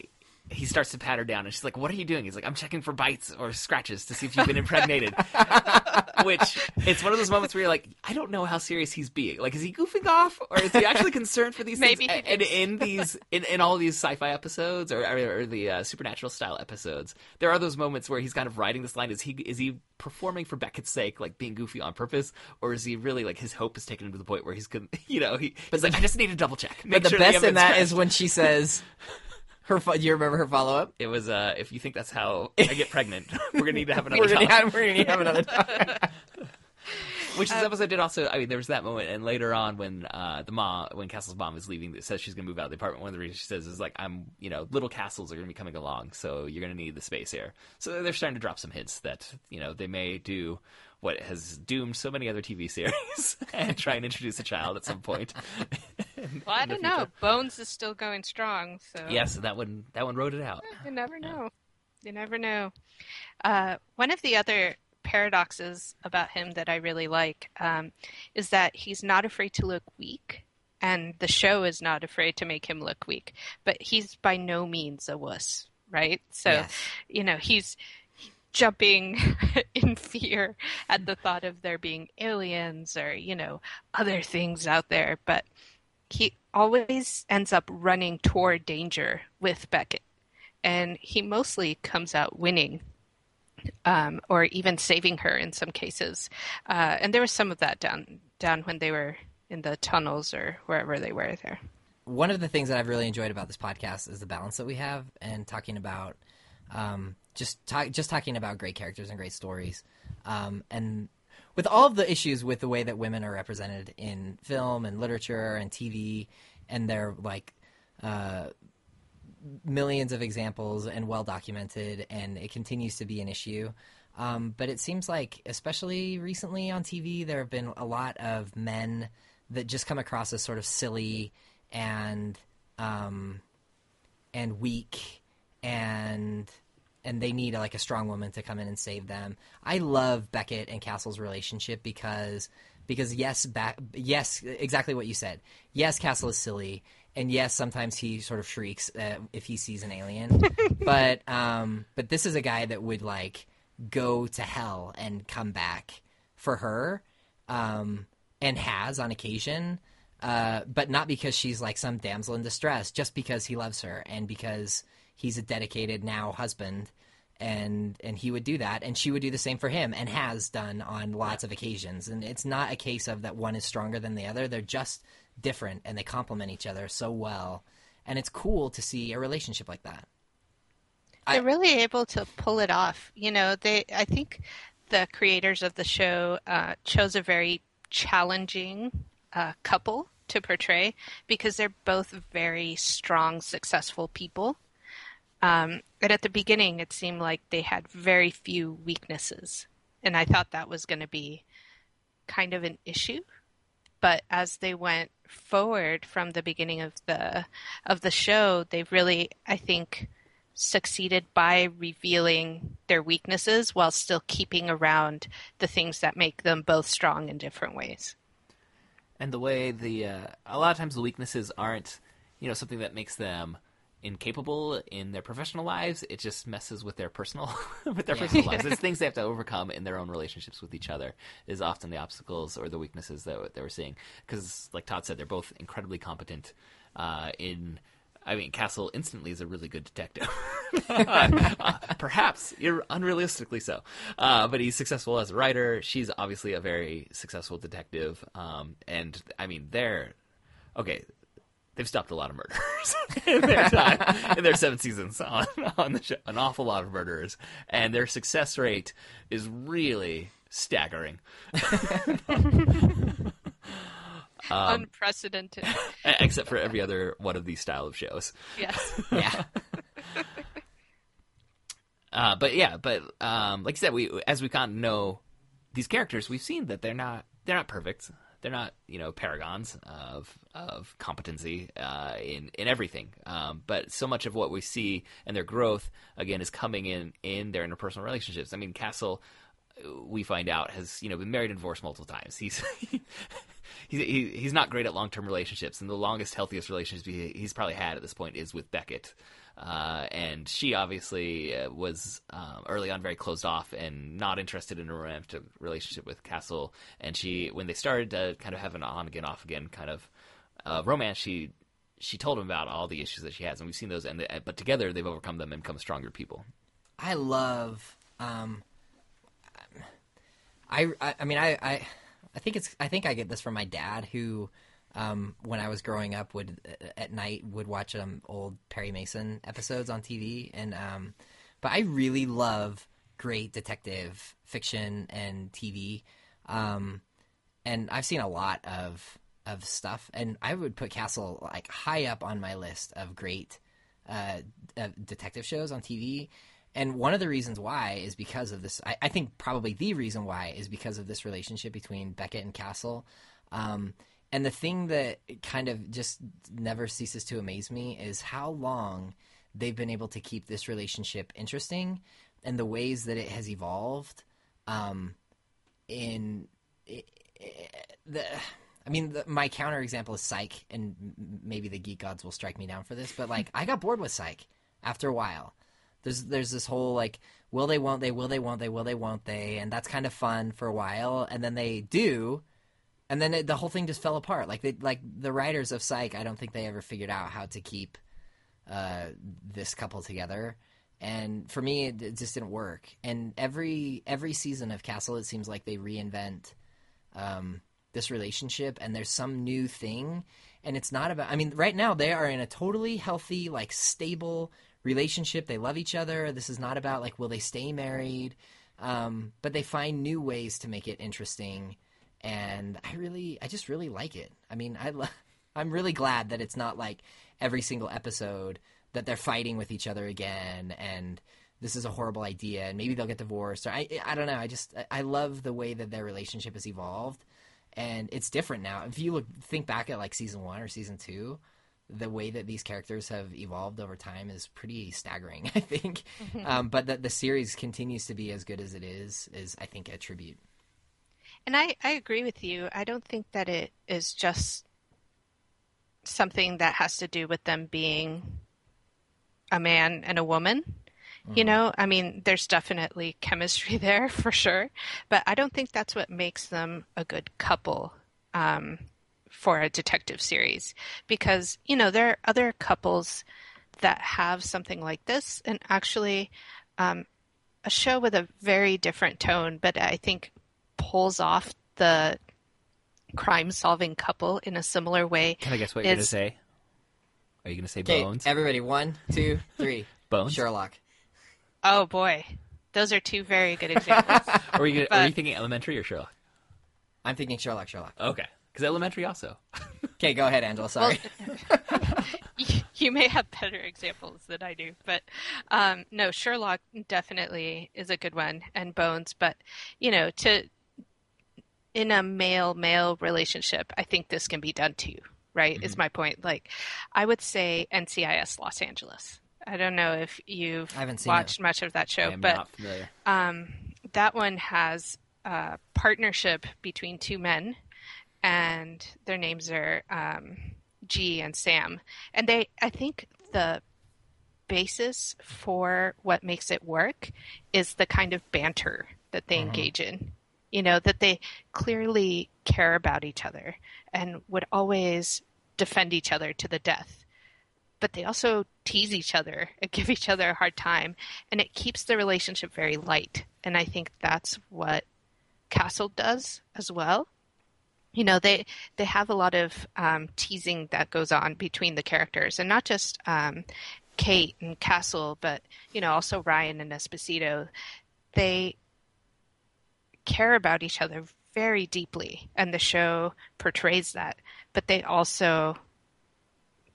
C: he starts to pat her down, and she's like, "What are you doing?" He's like, "I'm checking for bites or scratches to see if you've been impregnated." (laughs) Which it's one of those moments where you're like, I don't know how serious he's being. Like, is he goofing off, or is he actually concerned for these
D: Maybe
C: things? And in these, in, in all these sci-fi episodes or, or, or the uh, supernatural style episodes, there are those moments where he's kind of writing this line. Is he is he performing for Beckett's sake, like being goofy on purpose, or is he really like his hope is taken him to the point where he's, (laughs) you know, he, he's like, I just need to double check.
B: But the best in that is when she says her. fo- Do you remember her follow up?
C: it was. Uh, if you think that's how I get pregnant, (laughs) we're gonna need to have another.
B: We're gonna,
C: child.
B: have, we're gonna have another time. (laughs)
C: Which this episode did also. I mean, there was that moment, and later on when uh, the mom, when Castle's mom is leaving, it says she's going to move out of the apartment. One of the reasons she says is like, "I'm, you know, little castles are going to be coming along, so you're going to need the space here." So they're starting to drop some hints that you know they may do what has doomed so many other TV series (laughs) and try and introduce a child at some point. (laughs)
D: Well, I don't know. Bones is still going strong, so
C: yes, that one that one wrote it out.
D: you never know. You never know. Uh, one of the other paradoxes about him that I really like um, is that he's not afraid to look weak, and the show is not afraid to make him look weak. But he's by no means a wuss, right? So,
B: Yes.
D: you know, he's jumping (laughs) in fear at the thought of there being aliens or, you know, other things out there. But he always ends up running toward danger with Beckett. And he mostly comes out winning um, or even saving her in some cases. Uh, and there was some of that down down when they were in the tunnels or wherever they were there.
B: one of the things that I've really enjoyed about this podcast is the balance that we have and talking about um, just ta- just talking about great characters and great stories, um, and with all of the issues with the way that women are represented in film and literature and TV, and they're like uh, millions of examples and well documented, and it continues to be an issue. Um, but it seems like, especially recently on TV, there have been a lot of men that just come across as sort of silly and um, and weak, and and they need like a strong woman to come in and save them. I love Beckett and Castle's relationship because because yes, back yes, exactly what you said. Yes, Castle is silly, and yes, sometimes he sort of shrieks uh, if he sees an alien. (laughs) but um, but this is a guy that would like go to hell and come back for her. um, and has on occasion, uh, but not because she's like some damsel in distress, just because he loves her and because he's a dedicated now husband. And and he would do that, and she would do the same for him, and has done on lots of occasions. And it's not a case of that one is stronger than the other; they're just different, and they complement each other so well. And it's cool to see a relationship like that.
D: They're really able to pull it off. You know, they. I think the creators of the show uh, chose a very challenging uh, couple to portray because they're both very strong, successful people. Um, and at the beginning, it seemed like they had very few weaknesses, and I thought that was going to be kind of an issue. But as they went forward from the beginning of the of the show, they really, I think, succeeded by revealing their weaknesses while still keeping around the things that make them both strong in different ways.
C: and the way the uh, a lot of times the weaknesses aren't you know something that makes them incapable in their professional lives it just messes with their personal (laughs) with their
B: Yeah.
C: personal lives (laughs) it's things they have to overcome in their own relationships with each other is often the obstacles or the weaknesses that, that we're seeing because like todd said they're both incredibly competent uh, in I mean, Castle instantly is a really good detective. (laughs) Uh, perhaps unrealistically so, uh, but he's successful as a writer. She's obviously a very successful detective, um, and I mean, they're okay. They've stopped a lot of murderers (laughs) in their time, in their seven seasons on on the show. An awful lot of murderers, and their success rate is really staggering. (laughs) Um,
D: Unprecedented.
C: except for every other one of these style of shows.
D: yes. (laughs)
B: Yeah,
C: Uh, but yeah, but um, like you said, we as we kind of know these characters, we've seen that they're not they're not perfect. They're not you know paragons of of competency uh, in in everything. Um, but so much of what we see and their growth again is coming in in their interpersonal relationships. I mean, Castle, uh, we find out has you know been married and divorced multiple times. He's he's he, he's not great at long term relationships, and the longest, healthiest relationship he, he's probably had at this point is with Beckett. Uh, and she obviously uh, was um, early on very closed off and not interested in a romantic relationship with Castle. And she, when they started to kind of have an on again, off again kind of uh, romance, she she told him about all the issues that she has, and we've seen those. And but together, they've overcome them and become stronger people.
B: I love. Um, I, I I mean I I think it's I think I get this from my dad who um, when I was growing up would uh, at night would watch um, old Perry Mason episodes on TV and um, but I really love great detective fiction and TV um, and I've seen a lot of of stuff and I would put Castle like high up on my list of great uh, uh, detective shows on TV. And one of the reasons why is because of this. I, I think probably the reason why is because of this relationship between Beckett and Castle. Um, and the thing that kind of just never ceases to amaze me is how long they've been able to keep this relationship interesting and the ways that it has evolved. Um, in the, I mean, the, my counterexample is Psych, and maybe the geek gods will strike me down for this, but like I got bored with Psych after a while. There's there's this whole like will they won't they will they won't they will they won't they and that's kind of fun for a while and then they do and then it, the whole thing just fell apart. Like they like the writers of Psych I don't think they ever figured out how to keep uh, this couple together and for me it, it just didn't work. And every every season of Castle it seems like they reinvent um, this relationship and there's some new thing and it's not about i mean right now they are in a totally healthy like stable relationship. They love each other. This is not about like will they stay married? Um, but they find new ways to make it interesting. And i really i just really like it. I mean i lo- (laughs) i'm really glad that it's not like every single episode that they're fighting with each other again and this is a horrible idea and maybe they'll get divorced or i i don't know. I just I- love the way that their relationship has evolved. And it's different now. If you look think back at like season one or season two, the way that these characters have evolved over time is pretty staggering. (laughs) I think, um, but that the series continues to be as good as it is is I think a tribute.
D: And I, I agree with you. I don't think that it is just something that has to do with them being a man and a woman. You know, I mean, there's definitely chemistry (laughs) there for sure, but I don't think that's what makes them a good couple um, for a detective series because, you know, there are other couples that have something like this and actually um, a show with a very different tone, but I think pulls off the crime solving couple in a similar way.
C: Can I guess what you're gonna say? Are you gonna say
B: Okay,
C: Bones?
B: everybody, one, two, three. (laughs)
C: Bones?
B: Sherlock.
D: Oh boy, those are two very good examples. (laughs)
C: Are you, gonna, are you thinking Elementary or Sherlock?
B: I'm thinking Sherlock. Sherlock.
C: Okay, because Elementary also. (laughs)
B: Okay, go ahead, Angela. Sorry. (laughs)
D: you, you may have better examples than I do, but um, no, Sherlock definitely is a good one, and Bones. But you know, to in a male male relationship, I think this can be done too. Right? Is my point. Like, I would say NCIS Los Angeles. I don't know if you've
B: I haven't seen it.
D: watched much of that
C: I
D: show,
C: am
D: but
C: not familiar.
D: um, that one has a partnership between two men, and their names are um, G and Sam. And they, I think, the basis for what makes it work is the kind of banter that they engage in. You know, that they clearly care about each other and would always defend each other to the death. But they also tease each other and (laughs) give each other a hard time, and it keeps the relationship very light. And I think that's what Castle does as well. You know, they they have a lot of um, teasing that goes on between the characters, and not just um, Kate and Castle, but you know, also Ryan and Esposito. They care about each other very deeply, and the show portrays that. But they also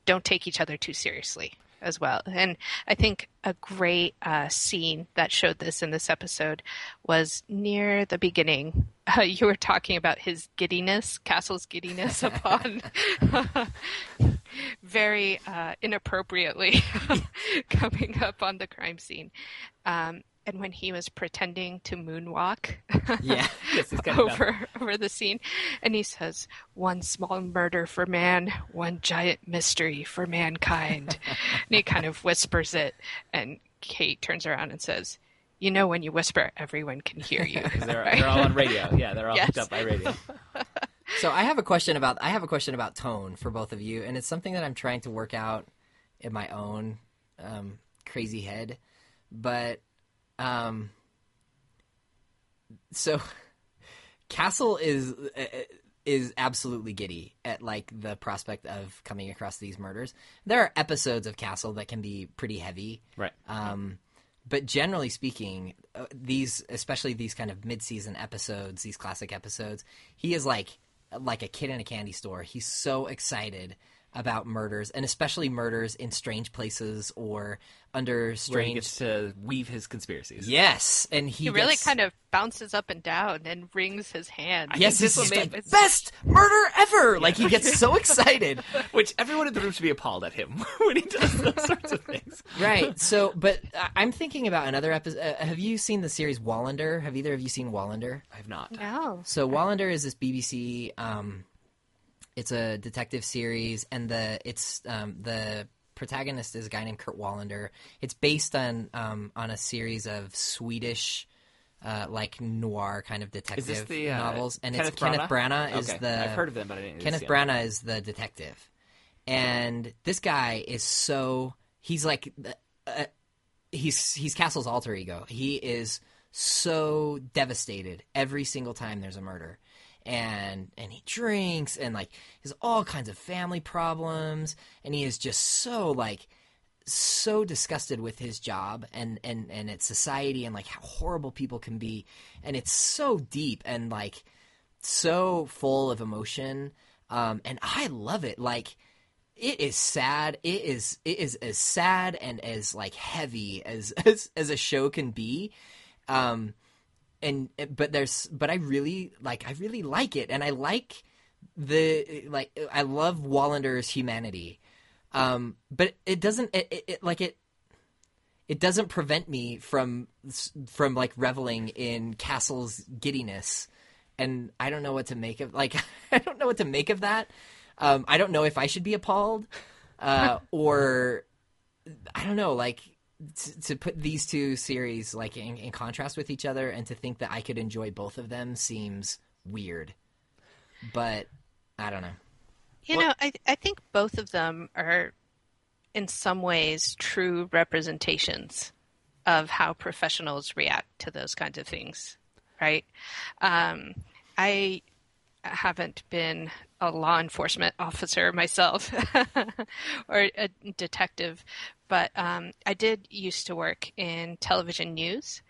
D: don't take each other too seriously as well. And I think a great uh, scene that showed this in this episode was near the beginning. Uh, (laughs) you were talking about his giddiness, Castle's giddiness (laughs) upon (laughs) very uh, inappropriately coming up on the crime scene. Um, and when he was pretending to moonwalk
B: yeah.
C: This is
D: over over the scene, and he says, "One small murder for man, one giant mystery for mankind." and he kind of whispers it, and Kate turns around and says, "You know, when you whisper, everyone can hear you." (laughs)
C: They're,
D: right?
C: they're all on radio. Yeah, they're all
D: Yes.
C: hooked up by radio. (laughs)
B: So I have a question about I have a question about tone for both of you, and it's something that I'm trying to work out in my own um, crazy head. But um, so (laughs) Castle is uh, is absolutely giddy at like the prospect of coming across these murders. There are episodes of Castle that can be pretty heavy,
C: Right.
B: um, but generally speaking, uh, these, especially these kind of mid-season episodes, these classic episodes, he is like like a kid in a candy store. He's so excited about murders, and especially murders in strange places or under
C: Where he
B: strange.
C: gets to weave his conspiracies.
B: Yes, and he,
D: he really
B: gets-
D: kind of bounces up and down and wrings his hand.
B: Yes,
C: this
B: this
C: one
B: is
C: made-
B: like best murder ever. Like he gets so (laughs) excited.
C: Which everyone in the room should be appalled at him (laughs) when he does those sorts of things.
B: right. So, but I- I'm thinking about another episode. Uh, have you seen the series Wallander? Have either of you seen Wallander?
C: I have not.
D: No.
B: So Wallander is this BBC. Um, it's a detective series, and the it's um, the protagonist is a guy named Kurt Wallander. It's based on um, on a series of Swedish. Uh, like noir kind of detective
C: the uh,
B: novels, and
C: Kenneth
B: it's Kenneth
C: Branagh?
B: Is
C: okay.
B: the
C: I've heard of them, but I didn't.
B: Kenneth. Branagh is the detective, and this guy is so he's like uh, he's he's Castle's alter ego. He is so devastated every single time there's a murder, and and he drinks and like has all kinds of family problems, and he is just so like so disgusted with his job and and and its society and like how horrible people can be, and it's so deep and like so full of emotion. Um and i love it. Like it is sad. It is it is as sad and as like heavy as (laughs) as, as a show can be. Um and but there's but i really like i really like it. And i like the like i love wallander's humanity. Um but it doesn't it, it, it like it it doesn't prevent me from from like reveling in castle's giddiness. And i don't know what to make of (laughs) like i don't know what to make of that. Um i don't know if i should be appalled uh (laughs) or i don't know like to, to put these two series like in, in contrast with each other and to think that I could enjoy both of them seems weird. But I don't know.
D: You
C: Well-
D: know, I I think both of them are in some ways true representations of how professionals react to those kinds of things, right? Um, I haven't been a law enforcement (laughs) officer myself (laughs) or a detective, but um, I did used to work in television news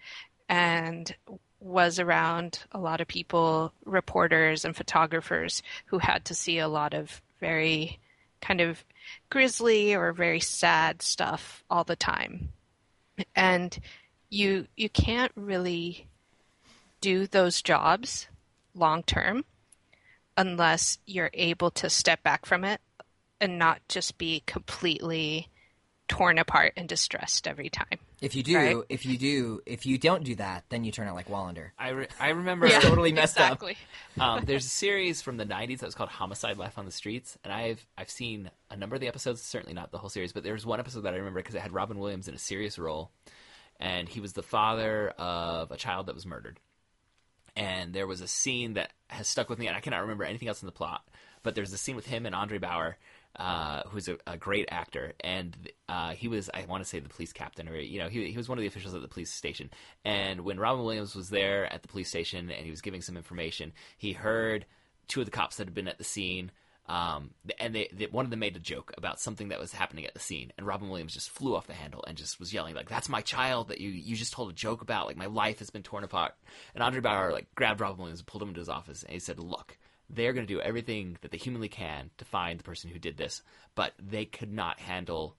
D: and was around a lot of people, reporters and photographers who had to see a lot of very kind of grisly or very sad stuff all the time. And you you can't really do those jobs long term unless you're able to step back from it and not just be completely torn apart and distressed every time.
B: If you do,
D: Right.
B: if you do, if you don't do that, then you turn out like Wallander.
C: I, re- I remember (laughs)
B: Yeah. totally messed up.
C: um, there's a series from the 90s that was called Homicide: Life on the Streets, and I've I've seen a number of the episodes. Certainly not the whole series, but there was one episode that I remember because it had Robin Williams in a serious role, and he was the father of a child that was murdered. And there was a scene that has stuck with me, and I cannot remember anything else in the plot. But there's a scene with him and Andre Braugher, uh, who's a, a great actor, and uh, he was I want to say the police captain, or you know, he he was one of the officials at the police station. And when Robin Williams was there at the police station and he was giving some information, he heard two of the cops that had been at the scene. Um, and they, they, one of them made a joke about something that was happening at the scene, and Robin Williams just flew off the handle and just was yelling like, "That's my child that you you just told a joke about. Like my life has been torn apart." And Andre Braugher like grabbed Robin Williams and pulled him into his office, and he said, "Look, they're going to do everything that they humanly can to find the person who did this, but they could not handle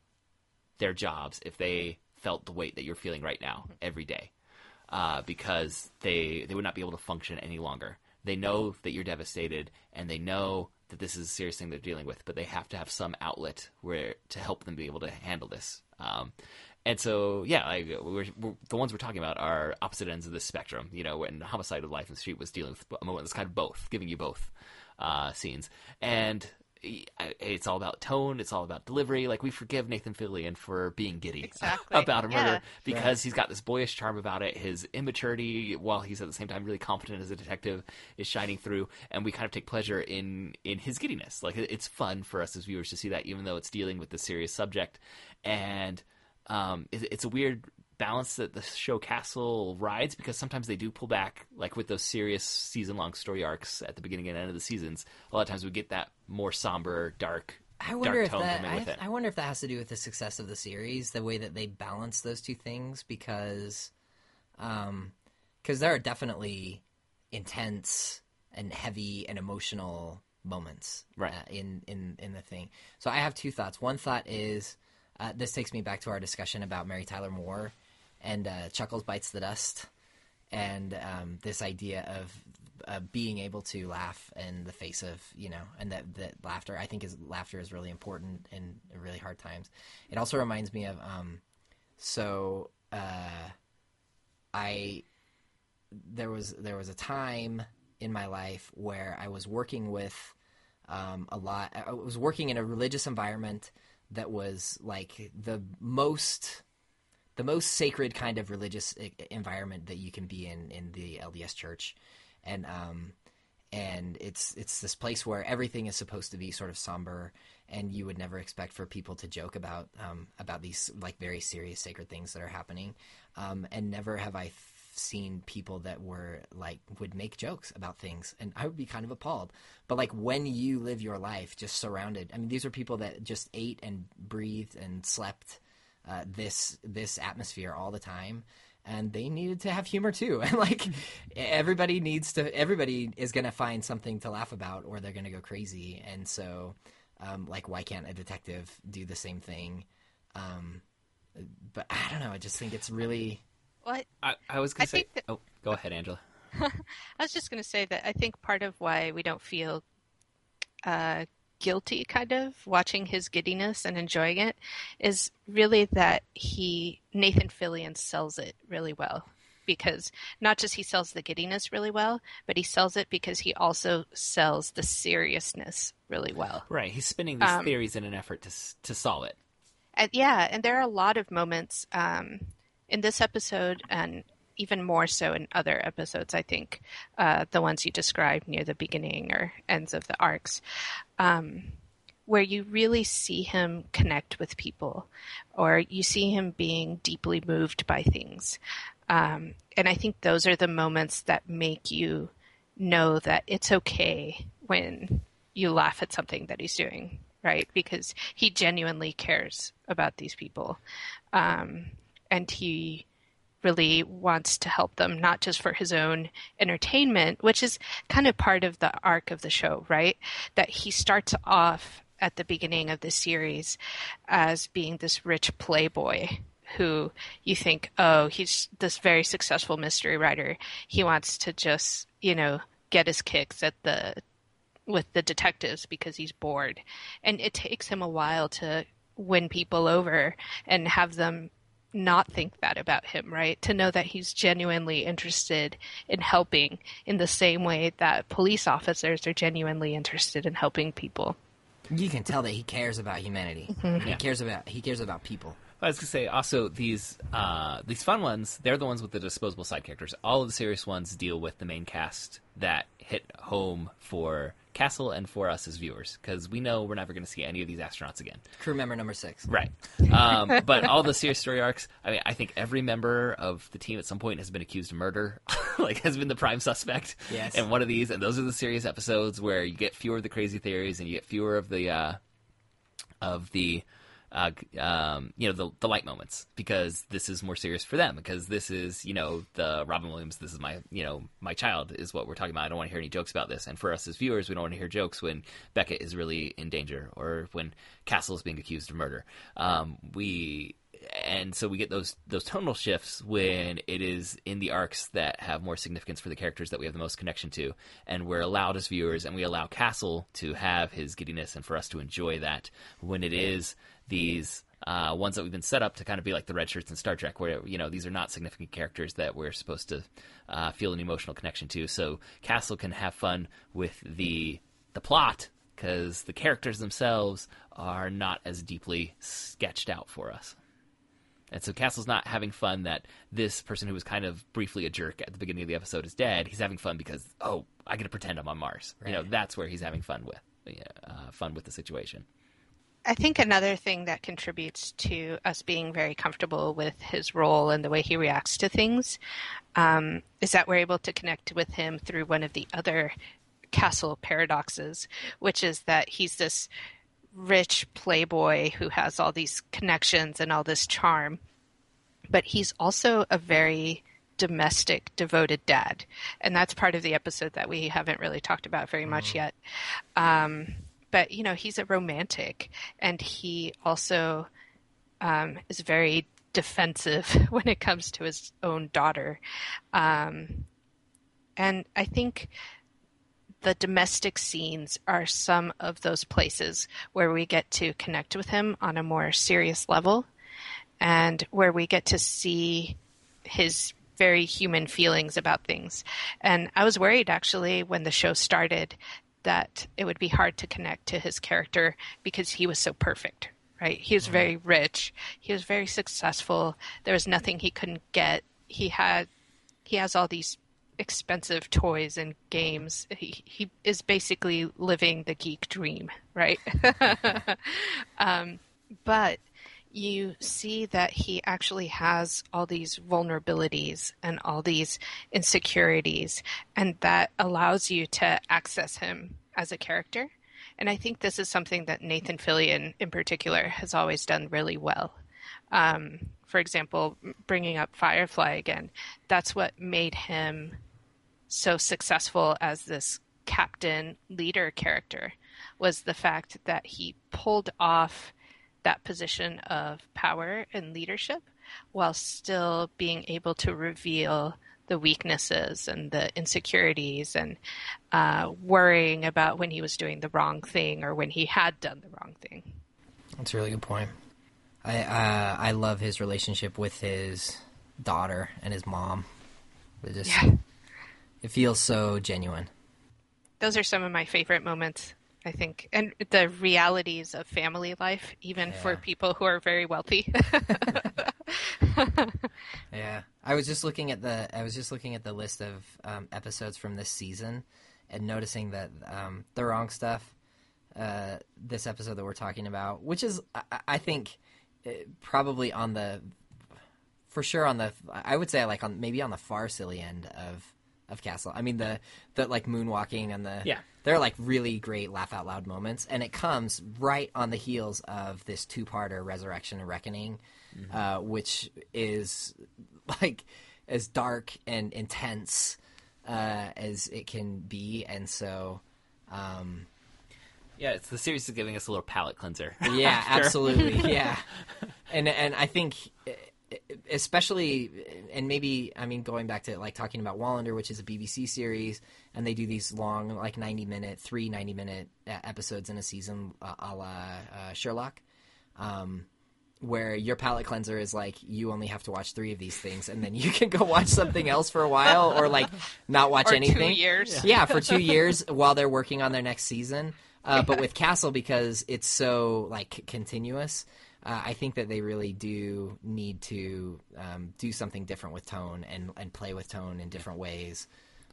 C: their jobs if they felt the weight that you're feeling right now every day, uh, because they they would not be able to function any longer. They know that you're devastated, and they know that this is a serious thing they're dealing with, but they have to have some outlet where to help them be able to handle this. Um, and so, yeah, we're, we're, the ones we're talking about are opposite ends of the spectrum. You know, when Homicide of Life the Street was dealing with a moment that's kind of both, giving you both uh, scenes, and it's all about tone. It's all about delivery. Like we forgive Nathan Fillion for being giddy
D: Exactly. (laughs)
C: about a
D: Yeah.
C: murder because he's got this boyish charm about it. His immaturity, while he's at the same time really competent as a detective, is shining through, and we kind of take pleasure in in his giddiness. Like it's fun for us as viewers to see that, even though it's dealing with the serious subject, and um, it, it's a weird balance that the show Castle rides because sometimes they do pull back, like with those serious season long story arcs at the beginning and end of the seasons. A lot of times we get that more somber, dark,
B: I wonder
C: dark
B: if
C: tone
B: that. I. I wonder if that has to do with the success of the series, the way that they balance those two things, because, um, because there are definitely intense and heavy and emotional moments
C: Right.
B: uh, in in in the thing. So I have two thoughts. One thought is uh, this takes me back to our discussion about Mary Tyler Moore and uh, Chuckles bites the dust, and um, this idea of uh, being able to laugh in the face of you know, and that that laughter I think is laughter is really important in really hard times. It also reminds me of um, so uh, I there was there was a time in my life where I was working with um, a lot. I was working in a religious environment that was like the most the most sacred kind of religious environment that you can be in in the LDS Church, and um, and it's it's this place where everything is supposed to be sort of somber, and you would never expect for people to joke about um, about these like very serious sacred things that are happening, um, and never have I f- seen people that were like would make jokes about things, and I would be kind of appalled. But like when you live your life just surrounded, I mean, these are people that just ate and breathed and slept uh, this this atmosphere all the time and they needed to have humor too (laughs) and like everybody needs to everybody is going to find something to laugh about or they're going to go crazy and so um, like why can't a detective do the same thing um, but i don't know i just think it's really
D: What
C: I, I was gonna say.
D: that-
C: oh, go ahead, Angela. (laughs)
D: I was just going to say that I think part of why we don't feel uh, guilty, kind of watching his giddiness and enjoying it, is really that he Nathan Fillion sells it really well. Because not just he sells the giddiness really well, but he sells it because he also sells the seriousness really well.
C: Right, he's spinning these
D: Um,
C: theories in an effort to to solve it.
D: And yeah, and there are a lot of moments um, in this episode, and even more so in other episodes. I think uh, the ones you described near the beginning or ends of the arcs, um, where you really see him connect with people, or you see him being deeply moved by things. Um, and I think those are the moments that make you know that it's okay when you laugh at something that he's doing, right? Because he genuinely cares about these people. Um, and he really wants to help them, not just for his own entertainment, which is kind of part of the arc of the show, right? That he starts off at the beginning of the series as being this rich playboy who you think, oh, he's this very successful mystery writer. He wants to just, you know, get his kicks at the with the detectives because he's bored. And it takes him a while to win people over and have them not think that about him, right? To know that he's genuinely interested in helping in the same way that police officers are genuinely interested in helping people.
B: You can tell that he cares about humanity. He
C: Yeah.
B: cares about he cares about people.
C: I was gonna say also these uh, these fun ones. They're the ones with the disposable side characters. All of the serious ones deal with the main cast that hit home for Castle and for us as viewers because we know we're never going to see any of these astronauts again.
B: Crew member number six.
C: Right. Um, (laughs) but all the serious story arcs. I mean, I think every member of the team at some point has been accused of murder, (laughs) like has been the prime suspect.
B: Yes.
C: In one of these, and those are the serious episodes where you get fewer of the crazy theories and you get fewer of the uh, of the uh, um, you know the the light moments because this is more serious for them because this is you know the Robin Williams this is my you know my child is what we're talking about. I don't want to hear any jokes about this. And for us as viewers we don't want to hear jokes when Beckett is really in danger or when Castle is being accused of murder. Um, we and so we get those those tonal shifts when it is in the arcs that have more significance for the characters that we have the most connection to, and we're allowed as viewers, and we allow Castle to have his giddiness, and for us to enjoy that when it is these uh, ones that we've been set up to kind of be like the red shirts in Star Trek, where you know these are not significant characters that we're supposed to uh, feel an emotional connection to. So Castle can have fun with the the plot because the characters themselves are not as deeply sketched out for us. And so Castle's not having fun that this person who was kind of briefly a jerk at the beginning of the episode is dead. He's having fun because oh, I get to pretend I'm on Mars. You know, that's where he's having fun with uh, fun with the situation.
D: I think another thing that contributes to us being very comfortable with his role and the way he reacts to things um, is that we're able to connect with him through one of the other castle paradoxes, which is that he's this rich playboy who has all these connections and all this charm, but he's also a very domestic, devoted dad. And that's part of the episode that we haven't really talked about very much yet. Um, but, you know, he's a romantic and he also um, is very defensive (laughs) when it comes to his own daughter. Um, and I think the domestic scenes are some of those places where we get to connect with him on a more serious level and where we get to see his very human feelings about things. And I was worried actually when the show started that it would be hard to connect to his character because he was so perfect, right? He was very rich, he was very successful. There was nothing he couldn't get. He had he has all these expensive toys and games. He, he is basically living the geek dream, right? (laughs) (laughs) um, but you see that he actually has all these vulnerabilities and all these insecurities, and that allows you to access him as a character. And I think this is something that Nathan Fillion, in particular, has always done really well. Um, for example, bringing up Firefly again, that's what made him so successful as this captain leader character was the fact that he pulled off that position of power and leadership while still being able to reveal the weaknesses and the insecurities and uh, worrying about when he was doing the wrong thing or when he had done the wrong thing.
B: That's a really good point. I uh, I love his relationship with his daughter and his mom. It just
D: Yeah.
B: it feels so genuine.
D: Those are some of my favorite moments. I think, and the realities of family life, even for people who are very wealthy. (laughs) (laughs)
B: Yeah, I was just looking at the I was just looking at the list of um, episodes from this season, and noticing that um, the wrong stuff. Uh, this episode that we're talking about, which is I, I think uh, probably on the for sure on the I would say like on maybe on the far silly end of of Castle. I mean the the like moonwalking and the
C: Yeah.
B: they're like really great laugh out loud moments, and it comes right on the heels of this two parter Resurrection and Reckoning, uh, which is like as dark and intense uh, as it can be, and so. Um,
C: Yeah, it's the series is giving us a little palate cleanser.
B: yeah, (laughs) absolutely. (laughs) Yeah, and and I think especially and maybe I mean going back to like talking about Wallander, which is a BBC series, and they do these long like ninety minute, three 90 minute episodes in a season, uh, a la uh, Sherlock. Um, where your palate cleanser is like you only have to watch three of these things and then you can go watch something else for a while or like not watch (laughs)
D: or
B: anything
D: two years.
B: yeah, for two years while they're working on their next season. Uh, but with Castle, because it's so like continuous, uh, I think that they really do need to um, do something different with tone and and play with tone in different ways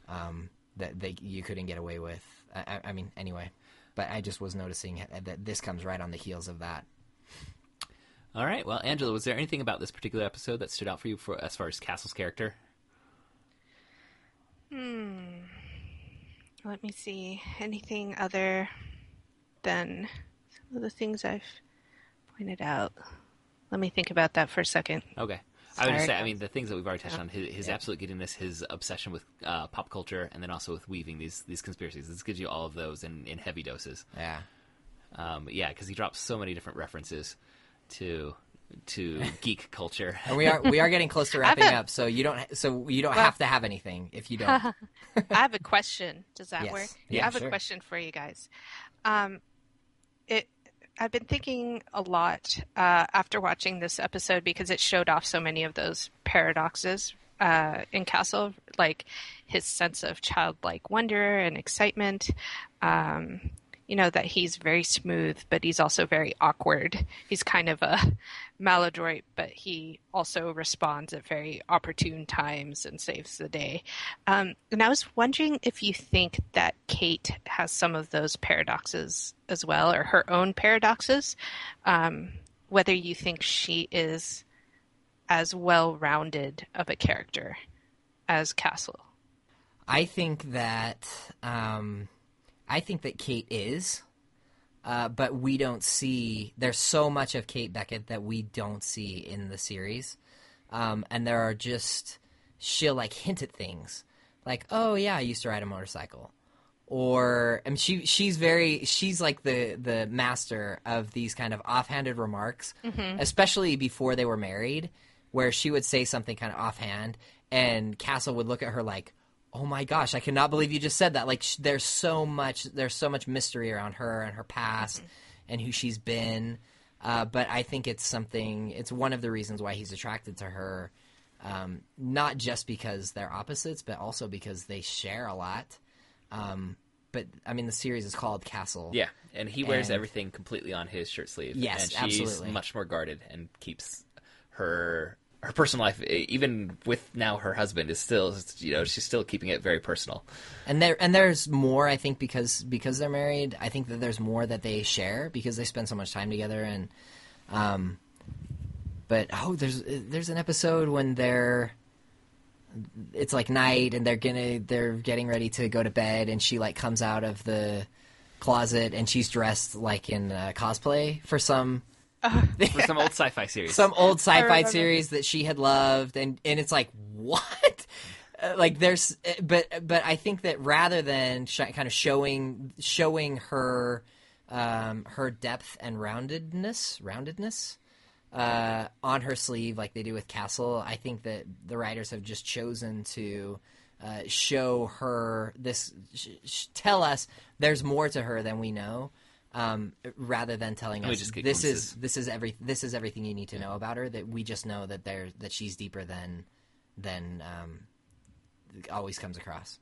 B: um, that they you couldn't get away with. I, I- I mean, anyway. But I just was noticing that this comes right on the heels of that.
C: All right. Well, Angela, was there anything about this particular episode that stood out for you for as far as Castle's character? Hmm.
D: Let me see. Anything other than some of the things I've pointed out? Let me think about that for a second.
C: Okay. I would just say, I mean, the things that we've already touched on, his, his absolute giddiness, his obsession with uh, pop culture, and then also with weaving these these conspiracies. This gives you all of those in, in heavy doses.
B: Yeah.
C: Um, yeah, because he drops so many different references to to (laughs) geek culture.
B: And we are we are getting close to (laughs) wrapping
D: a-
B: up, so you don't so you don't
D: Well-
B: have to have anything if you don't. (laughs)
D: I have a question. Does that
B: Yes.
D: work?
B: Yeah,
D: I have
B: sure.
D: a question for you guys. Um, it. I've been thinking a lot uh, after watching this episode because it showed off so many of those paradoxes uh, in Castle, like his sense of childlike wonder and excitement. Um, you know that he's very smooth, but he's also very awkward. He's kind of a maladroit, but he also responds at very opportune times and saves the day. Um, and I was wondering if you think that Kate has some of those paradoxes as well, or her own paradoxes. Um, whether you think she is as well rounded of a character as Castle.
B: I think that um, I think that Kate is, uh, but we don't see. There's so much of Kate Beckett that we don't see in the series, um, and there are just she'll like hint at things, like, "Oh yeah, I used to ride a motorcycle," or I mean, she she's very she's like the the master of these kind of offhanded remarks, especially before they were married, where she would say something kind of offhand, and Castle would look at her like, "Oh my gosh, I cannot believe you just said that!" Like sh- there's so much there's so much mystery around her and her past and who she's been. Uh, but I think it's something. It's one of the reasons why he's attracted to her, um, not just because they're opposites, but also because they share a lot. Um, but I mean, the series is called Castle.
C: Yeah, and he wears
B: And-
C: everything completely on his shirt sleeve.
B: Yes,
C: and she's
B: absolutely.
C: much more guarded and keeps her her personal life, even with now her husband, is still you know she's still keeping it very personal.
B: and there and there's more. I think because because they're married, I think that there's more that they share because they spend so much time together. And um, but oh, there's there's an episode when they're it's like night and they're gonna they're getting ready to go to bed and she like comes out of the closet and she's dressed like in uh, cosplay for some (laughs)
C: For some old sci-fi series,
B: some old sci-fi series that she had loved and and it's like what? Uh, like there's uh, but but I think that rather than sh- kind of showing showing her um her depth and roundedness roundedness uh on her sleeve like they do with Castle I think that the writers have just chosen to uh, show her this sh- sh- tell us there's more to her than we know um, rather than telling us this is this is every this is everything you need to know about her. That we just know that there that she's deeper than than um, always comes across.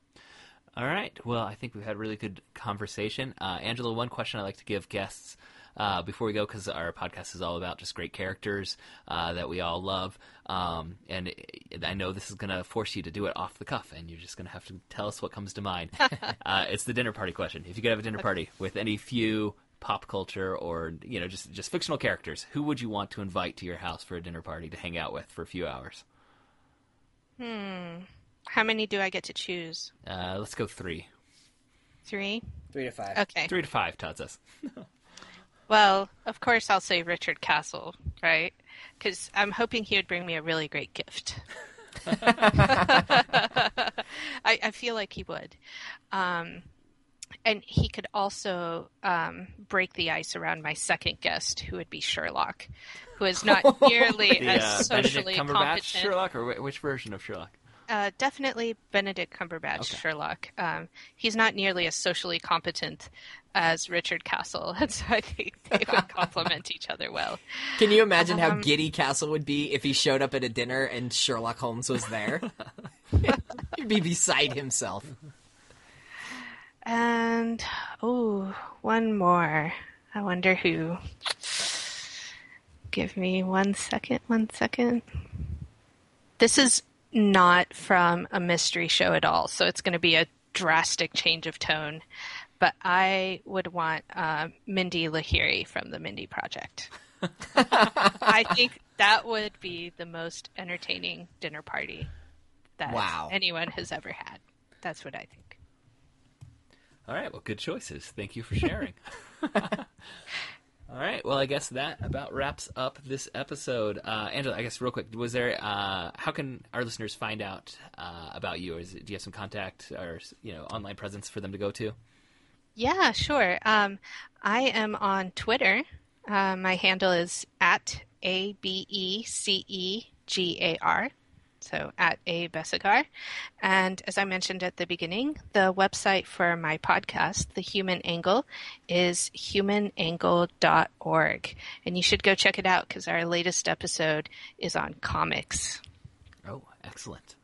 C: All right. Well, I think we've had a really good conversation. Uh, Angela, one question I like to give guests uh, before we go, because our podcast is all about just great characters uh, that we all love. Um, and it, I know this is going to force you to do it off the cuff, and you're just going to have to tell us what comes to mind. (laughs) uh, it's the dinner party question. If you could have a dinner party with any few pop culture or you know just just fictional characters, who would you want to invite to your house for a dinner party to hang out with for a few hours?
D: Hmm. How many do I get to choose?
C: Uh, let's go three.
D: Three?
B: Three to five.
D: Okay.
C: Three to five, Todd says. (laughs)
D: Well, of course I'll say Richard Castle, right? Because I'm hoping he would bring me a really great gift. (laughs) I, I feel like he would. Um, and he could also um, break the ice around my second guest, who would be Sherlock, who is not (laughs) nearly
C: The,
D: as
C: uh,
D: socially
C: Benedict
D: competent.
C: Sherlock, or which version of Sherlock?
D: Uh, definitely Benedict Cumberbatch
C: Okay.
D: Sherlock. Um, he's not nearly as socially competent as Richard Castle, (laughs) and so I think they would complement each other well.
B: Can you imagine how
D: Um,
B: giddy Castle would be if he showed up at a dinner and Sherlock Holmes was there? (laughs) He'd be beside himself.
D: And oh, one more. I wonder who. Give me one second. One second. This is not from a mystery show at all, so it's going to be a drastic change of tone. But I would want uh, Mindy Lahiri from the Mindy Project. (laughs) I think that would be the most entertaining dinner party that
B: Wow.
D: anyone has ever had. That's what I think.
C: All right. Well, good choices. Thank you for sharing. (laughs) All right. Well, I guess that about wraps up this episode. Uh, Angela, I guess real quick, was there? Uh, how can our listeners find out uh, about you? Or is it, do you have some contact or you know online presence for them to go to?
D: Yeah, sure. Um, I am on Twitter. Uh, my handle is at A B E C E G A R. So at A Besigar. And as I mentioned at the beginning, the website for my podcast, The Human Angle, is humanangle.org. And you should go check it out because our latest episode is on comics.
C: Oh, excellent.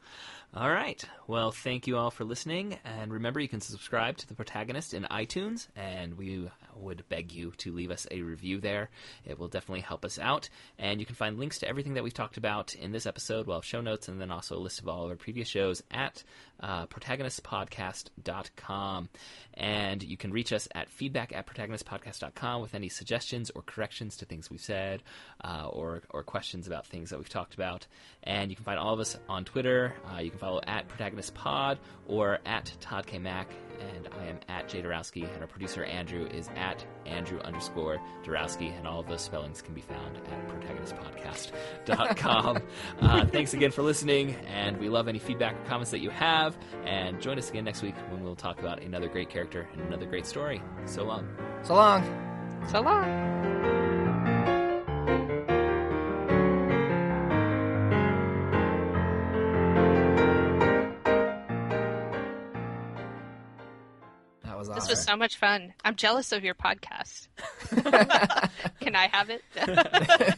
C: All right. Well, thank you all for listening. And remember, you can subscribe to the protagonist in iTunes, and we would beg you to leave us a review there. It will definitely help us out. And you can find links to everything that we've talked about in this episode, well, show notes, and then also a list of all of our previous shows at uh, protagonistpodcast.com. And you can reach us at feedback at protagonistpodcast.com with any suggestions or corrections to things we've said uh, or, or questions about things that we've talked about. And you can find all of us on Twitter. Uh, you can follow at protagonistpod or at Todd K. Mack. And I am at Jay Dorowski, and our producer Andrew is at Andrew underscore Dorowski, and all of those spellings can be found at protagonistpodcast.com. (laughs) uh, thanks again for listening, and we love any feedback or comments that you have. And join us again next week when we'll talk about another great character and another great story. So long.
B: So long.
D: So long. This
B: awesome.
D: was so much fun. I'm jealous of your podcast. (laughs) Can I have it? (laughs)